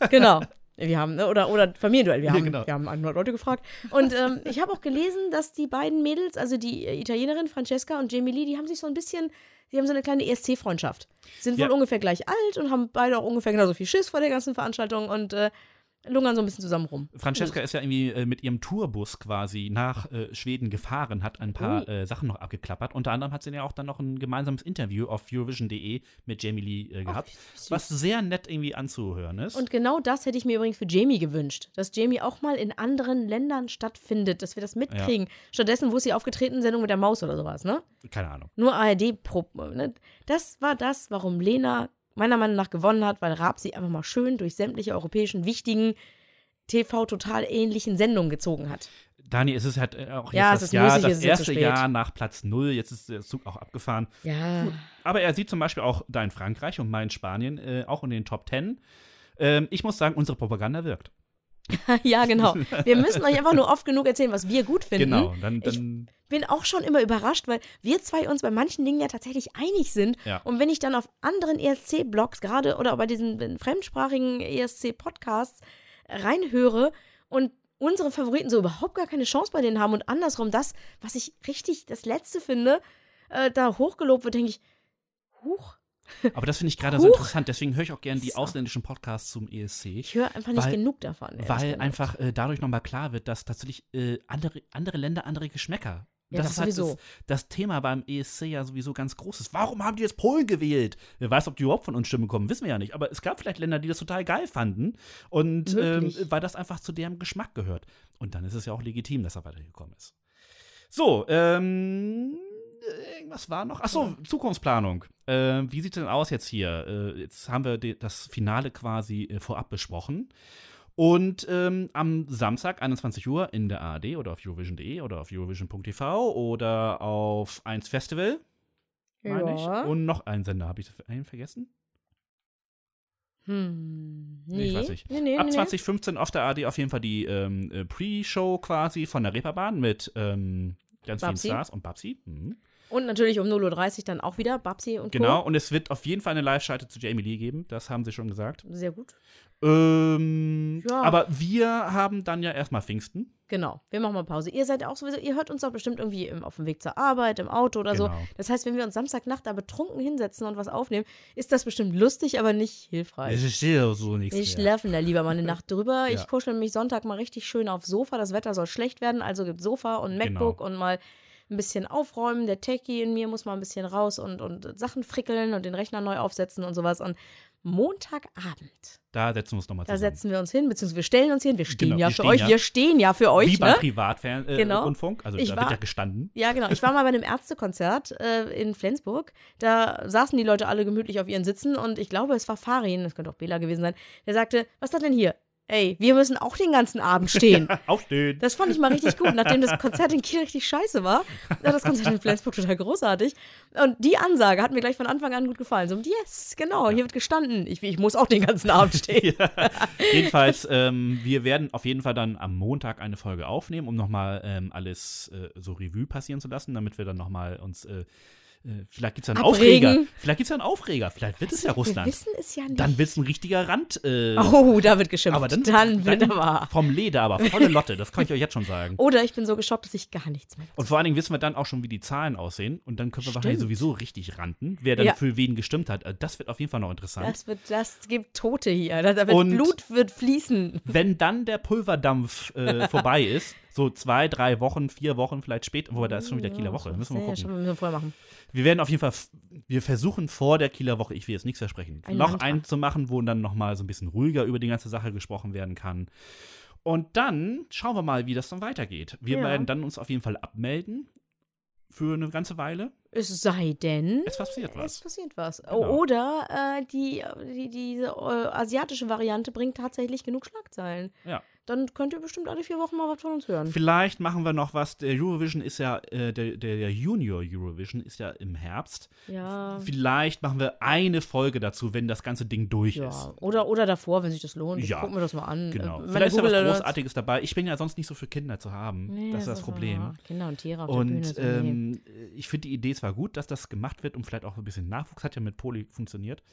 Genau. (laughs) Wir haben, ne, oder, oder Familienduell, wir Ja, haben, genau. wir haben 100 Leute gefragt. Und ähm, ich habe auch gelesen, dass die beiden Mädels, also die äh, Italienerin Francesca und Jamie Lee, die haben sich so ein bisschen, die haben so eine kleine ESC-Freundschaft. Sind wohl Ja. ungefähr gleich alt und haben beide auch ungefähr genauso viel Schiss vor der ganzen Veranstaltung. Und äh, lungern so ein bisschen zusammen rum. Francesca ist ja irgendwie äh, mit ihrem Tourbus quasi nach äh, Schweden gefahren, hat ein paar Oh. äh, Sachen noch abgeklappert. Unter anderem hat sie ja auch dann noch ein gemeinsames Interview auf Eurovision.de mit Jamie Lee äh, gehabt, süß. was sehr nett irgendwie anzuhören ist. Und genau das hätte ich mir übrigens für Jamie gewünscht, dass Jamie auch mal in anderen Ländern stattfindet, dass wir das mitkriegen. Stattdessen, wo ist sie aufgetreten? Sendung mit der Maus oder sowas, ne? Keine Ahnung. Nur ARD-Pro. Ne? Das war das, warum Lena meiner Meinung nach gewonnen hat, weil Raab sie einfach mal schön durch sämtliche europäischen wichtigen TV-total ähnlichen Sendungen gezogen hat. Dani, es ist halt äh, auch jetzt Ja, es das Jahr, das erste. Jahr nach Platz null. Jetzt ist der Zug auch abgefahren. Ja. Aber er sieht zum Beispiel auch da in Frankreich und mal in Spanien äh, auch in den Top Ten. Ähm, ich muss sagen, unsere Propaganda wirkt. (laughs) ja, genau. Wir müssen euch einfach nur oft genug erzählen, was wir gut finden. Genau. Dann, Ich- dann bin auch schon immer überrascht, weil wir zwei uns bei manchen Dingen ja tatsächlich einig sind. Ja. Und wenn ich dann auf anderen ESC-Blogs gerade oder bei diesen fremdsprachigen ESC-Podcasts reinhöre und unsere Favoriten so überhaupt gar keine Chance bei denen haben und andersrum das, was ich richtig das Letzte finde, äh, da hochgelobt wird, denke ich, huch, Aber das finde ich gerade so interessant. Deswegen höre ich auch gerne die So. ausländischen Podcasts zum ESC. ich höre einfach nicht Weil- genug davon. Weil einfach äh, dadurch nochmal klar wird, dass tatsächlich äh, andere, andere Länder andere Geschmäcker. Ja, das ist halt sowieso. das, das Thema beim ESC ja sowieso ganz groß ist. Warum haben die jetzt Polen gewählt? Wer weiß, ob die überhaupt von uns Stimmen kommen, wissen wir ja nicht. Aber es gab vielleicht Länder, die das total geil fanden. Und ähm, weil das einfach zu deren Geschmack gehört. Und dann ist es ja auch legitim, dass er weitergekommen ist. So, ähm. äh, Irgendwas war noch? Achso, Zukunftsplanung. Äh, wie sieht es denn aus jetzt hier? Äh, jetzt haben wir das Finale quasi äh, vorab besprochen. Und ähm, am Samstag, 21 Uhr, in der ARD oder auf Eurovision.de oder auf Eurovision.tv oder auf 1 Festival, meine Ja. ich. Und noch einen Sender. Habe ich einen vergessen? Hm, Nee, nee. ich weiß nicht. Nee, nee, Ab nee, nee. 2015 auf der ARD auf jeden Fall die ähm, äh, Pre-Show quasi von der Reeperbahn mit ähm, ganz vielen Babsi. Stars und Babsi. Mhm. Und natürlich um 0.30 Uhr dann auch wieder Babsi und Genau, Co. und es wird auf jeden Fall eine Live-Schalte zu Jamie Lee geben, das haben sie schon gesagt. Sehr gut. Ähm, Ja. Aber wir haben dann ja erstmal Pfingsten. Genau, wir machen mal Pause. Ihr seid auch sowieso, ihr hört uns doch bestimmt irgendwie im, auf dem Weg zur Arbeit, im Auto oder so. Genau. Das heißt, wenn wir uns Samstagnacht da betrunken hinsetzen und was aufnehmen, ist das bestimmt lustig, aber nicht hilfreich. ist ja so nichts Wir schlafen da lieber mal eine Nacht drüber. (laughs) Ja. Ich kuschel mich Sonntag mal richtig schön aufs Sofa. Das Wetter soll schlecht werden, also gibt Sofa und Genau. MacBook und mal ein bisschen aufräumen. Der Techie in mir muss mal ein bisschen raus und, und Sachen frickeln und den Rechner neu aufsetzen und sowas. Und Montagabend, Da setzen wir uns nochmal da zusammen. setzen wir uns hin, beziehungsweise wir stellen uns hin. Wir stehen Genau, ja wir für stehen euch. ja. Wir stehen ja für euch. Wie beim ne? Privatrundfunk, äh, Genau. Rundfunk. also Ich da war- wird ja gestanden. Ja, genau. Ich war mal bei einem Ärztekonzert äh, in Flensburg. Da saßen die Leute alle gemütlich auf ihren Sitzen und ich glaube, es war Farin, das könnte auch Bela gewesen sein, der sagte, was ist das denn hier? Ey, wir müssen auch den ganzen Abend stehen. (laughs) Aufstehen. Das fand ich mal richtig gut. Nachdem das Konzert in Kiel richtig scheiße war, war das Konzert in Flensburg total großartig. Und die Ansage hat mir gleich von Anfang an gut gefallen. So, yes, genau, hier wird gestanden. Ich, ich muss auch den ganzen Abend stehen. (laughs) Jedenfalls, ähm, wir werden auf jeden Fall dann am Montag eine Folge aufnehmen, um nochmal ähm, alles äh, so Revue passieren zu lassen, damit wir dann nochmal uns, äh, äh, vielleicht gibt es ja einen Abregen. Aufreger. Vielleicht gibt es ja einen Aufreger. Vielleicht wird es ja Wir Russland. wissen es ja nicht. Dann wird es ein richtiger Rand. Äh, oh, da wird geschimpft. aber dann, dann wird dann aber. vom Leder, aber volle Lotte. Das kann ich euch jetzt schon sagen. Oder ich bin so geschockt, dass ich gar nichts mehr. Und vor allen Dingen wissen wir dann auch schon, wie die Zahlen aussehen. Und dann können wir wahrscheinlich Stimmt. sowieso richtig ranten, wer dann Ja. für wen gestimmt hat. Äh, Das wird auf jeden Fall noch interessant. Das wird, das gibt Tote hier. Da, da wird Und- Blut wird fließen. Wenn dann der Pulverdampf äh, vorbei ist, so zwei, drei Wochen, vier Wochen vielleicht später, wobei da ist schon wieder Kieler Woche, müssen wir Ja, gucken. schon müssen wir vorher machen. Wir werden auf jeden Fall, wir versuchen vor der Kieler Woche, ich will jetzt nichts versprechen, Ein noch einen zu machen, wo dann nochmal so ein bisschen ruhiger über die ganze Sache gesprochen werden kann. Und dann schauen wir mal, wie das dann weitergeht. Wir Ja. werden dann uns auf jeden Fall abmelden für eine ganze Weile. Es sei denn, Es passiert es was. passiert was. Genau. Oder äh, die, die, diese äh, asiatische Variante bringt tatsächlich genug Schlagzeilen. Ja. Dann könnt ihr bestimmt alle vier Wochen mal was von uns hören. Vielleicht machen wir noch was. Der Eurovision ist ja, äh, der, der, Junior Eurovision ist ja im Herbst. Ja. Vielleicht machen wir eine Folge dazu, wenn das ganze Ding durch ist. Ja, oder, oder davor, wenn sich das lohnt. Ich Ja. guck mir das mal an. Genau. Meine Vielleicht ist ja was Google Großartiges dabei. Ich bin ja sonst nicht so für Kinder zu haben. Nee, das ist das so- Problem. ah, Kinder und Tiere auf der Bühne. Und nee. ähm, ich finde die Idee zwar gut, dass das gemacht wird, um vielleicht auch ein bisschen Nachwuchs, hat ja mit Poli funktioniert,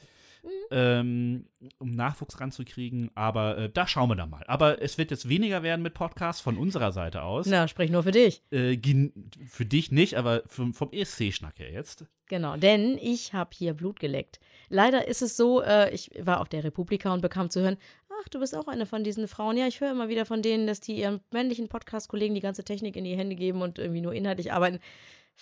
Mhm. ähm, um Nachwuchs ranzukriegen, aber äh, da schauen wir dann mal. Aber es wird jetzt weniger werden mit Podcasts von unserer Seite aus. Na, sprich nur für dich. Äh, für dich nicht, aber vom, vom ESC-Schnack her jetzt. Genau, denn ich habe hier Blut geleckt. Leider ist es so, äh, ich war auf der Republika und bekam zu hören, ach, du bist auch eine von diesen Frauen. Ja, ich höre immer wieder von denen, dass die ihren männlichen Podcast-Kollegen die ganze Technik in die Hände geben und irgendwie nur inhaltlich arbeiten.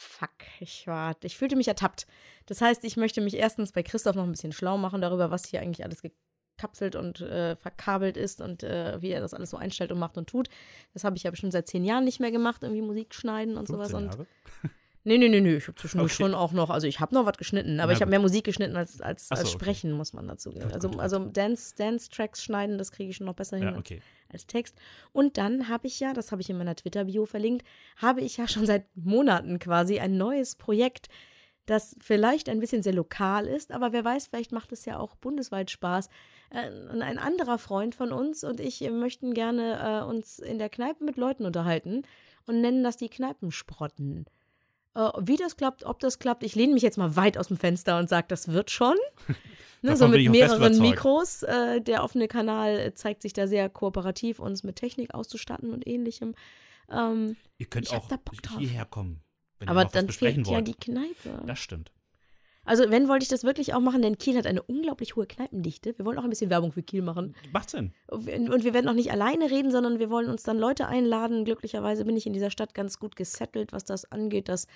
Fuck, ich war, ich fühlte mich ertappt. Das heißt, ich möchte mich erstens bei Christoph noch ein bisschen schlau machen darüber, was hier eigentlich alles gekapselt und äh, verkabelt ist und äh, wie er das alles so einstellt und macht und tut. Das habe ich ja bestimmt seit zehn Jahren nicht mehr gemacht, irgendwie Musik schneiden und sowas. Jahre? Und (laughs) Nee, nee, nee, nee. Ich habe zwischendurch Okay. schon auch noch, also ich habe noch was geschnitten, aber Na ich habe mehr Musik geschnitten als, als, so, als okay. Sprechen, muss man dazu gehen. Gut, Also, also Dance, Dance-Tracks schneiden, das kriege ich schon noch besser hin Ja, okay. Als Text. Und dann habe ich ja, das habe ich in meiner Twitter-Bio verlinkt, habe ich ja schon seit Monaten quasi ein neues Projekt, das vielleicht ein bisschen sehr lokal ist, aber wer weiß, vielleicht macht es ja auch bundesweit Spaß. Äh, und ein anderer Freund von uns und ich äh, möchten gerne äh, uns in der Kneipe mit Leuten unterhalten und nennen das die Kneipensprotten. Äh, wie das klappt, ob das klappt, ich lehne mich jetzt mal weit aus dem Fenster und sage, das wird schon. (laughs) ne, so mit mehreren. Mikros. Äh, der offene Kanal äh, zeigt sich da sehr kooperativ, uns mit Technik auszustatten und ähnlichem. Ähm, Ihr könnt auch hierher kommen, aber dann fehlt ja wollt. die Kneipe. das stimmt. Also, wenn wollte ich das wirklich auch machen, denn Kiel hat eine unglaublich hohe Kneipendichte. Wir wollen auch ein bisschen Werbung für Kiel machen. Macht Sinn. Und wir werden auch nicht alleine reden, sondern wir wollen uns dann Leute einladen. Glücklicherweise bin ich in dieser Stadt ganz gut gesettelt, was das angeht, dass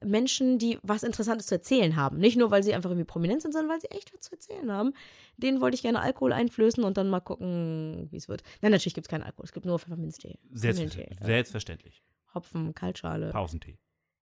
Menschen, die was Interessantes zu erzählen haben, nicht nur, weil sie einfach irgendwie prominent sind, sondern weil sie echt was zu erzählen haben, denen wollte ich gerne Alkohol einflößen und dann mal gucken, wie es wird. Nein, natürlich gibt es keinen Alkohol, es gibt nur Pfefferminztee, Selbstverständlich. Selbstverständlich. Hopfen, Kaltschale. Pausentee.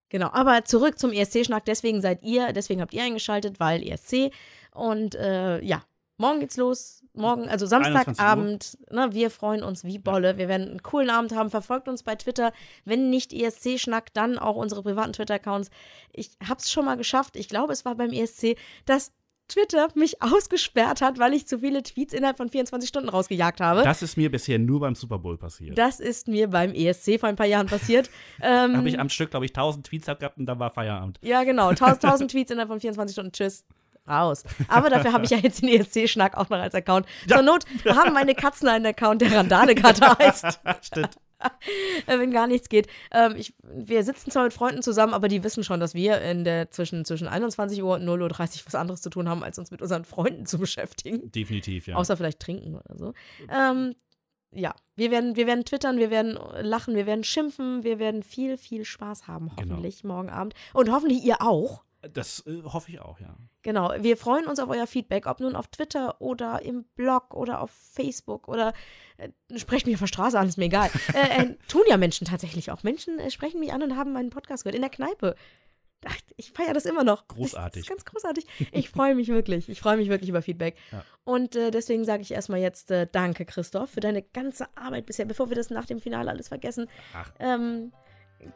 Genau, aber zurück zum ESC-Schnack. Deswegen seid ihr, deswegen habt ihr eingeschaltet, weil ESC. Und äh, ja, morgen geht's los. Morgen, also 21 Samstagabend. Ne, wir freuen uns wie Bolle. Wir werden einen coolen Abend haben. Verfolgt uns bei Twitter. Wenn nicht ESC-Schnack, dann auch unsere privaten Twitter-Accounts. Ich hab's schon mal geschafft. Ich glaube, es war beim ESC, dass Twitter mich (laughs) ausgesperrt hat, weil ich zu viele Tweets innerhalb von 24 Stunden rausgejagt habe. Das ist mir bisher nur beim Super Bowl passiert. Das ist mir beim ESC vor ein paar Jahren passiert. (laughs) ähm, habe ich am Stück, glaube ich, 1000 Tweets gehabt und dann war Feierabend. Ja, genau. 1000, 1000 (laughs) Tweets innerhalb von 24 Stunden. Tschüss. Raus. Aber dafür habe ich ja jetzt den ESC-Schnack auch noch als Account. Zur Not haben meine Katzen einen Account, der Randale-Kater heißt, Stimmt. (laughs) wenn gar nichts geht. Ähm, ich, wir sitzen zwar mit Freunden zusammen, aber die wissen schon, dass wir in der zwischen, zwischen 21 Uhr und 0 Uhr 30 was anderes zu tun haben, als uns mit unseren Freunden zu beschäftigen. Definitiv, ja. Außer vielleicht trinken oder so. Ähm, ja, wir werden, wir werden twittern, wir werden lachen, wir werden schimpfen, wir werden viel, viel Spaß haben, Genau. hoffentlich morgen Abend. Und hoffentlich ihr auch. Das äh, hoffe ich auch, ja. Genau, wir freuen uns auf euer Feedback, ob nun auf Twitter oder im Blog oder auf Facebook oder äh, sprecht mich auf der Straße an, ist mir egal. (laughs) äh, äh, tun ja Menschen tatsächlich auch. Menschen äh, sprechen mich an und haben meinen Podcast gehört in der Kneipe. Ich feiere das immer noch. Großartig. Das ist ganz großartig. Ich freue mich wirklich. Ich freue mich wirklich über Feedback. Ja. Und äh, deswegen sage ich erstmal jetzt äh, Danke, Christoph, für deine ganze Arbeit bisher, bevor wir das nach dem Finale alles vergessen. Ach. Ähm,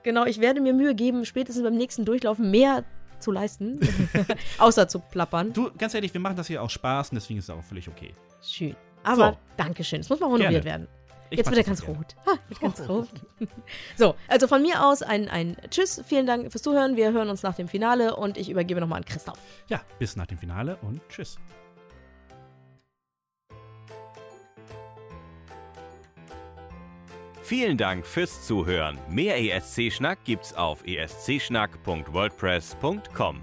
genau, ich werde mir Mühe geben, spätestens beim nächsten Durchlaufen mehr zu leisten, (laughs) außer zu plappern. Du, ganz ehrlich, wir machen das hier aus Spaß und deswegen ist es auch völlig okay. Schön. Aber So. Dankeschön. Es muss mal honoriert werden. Ich Jetzt wird er ganz auch rot. Ha, wird ganz rot. (laughs) So, also von mir aus ein, ein Tschüss. Vielen Dank fürs Zuhören. Wir hören uns nach dem Finale und ich übergebe nochmal an Christoph. Ja, bis nach dem Finale und tschüss. Vielen Dank fürs Zuhören. Mehr ESC-Schnack gibt's auf escschnack.wordpress.com.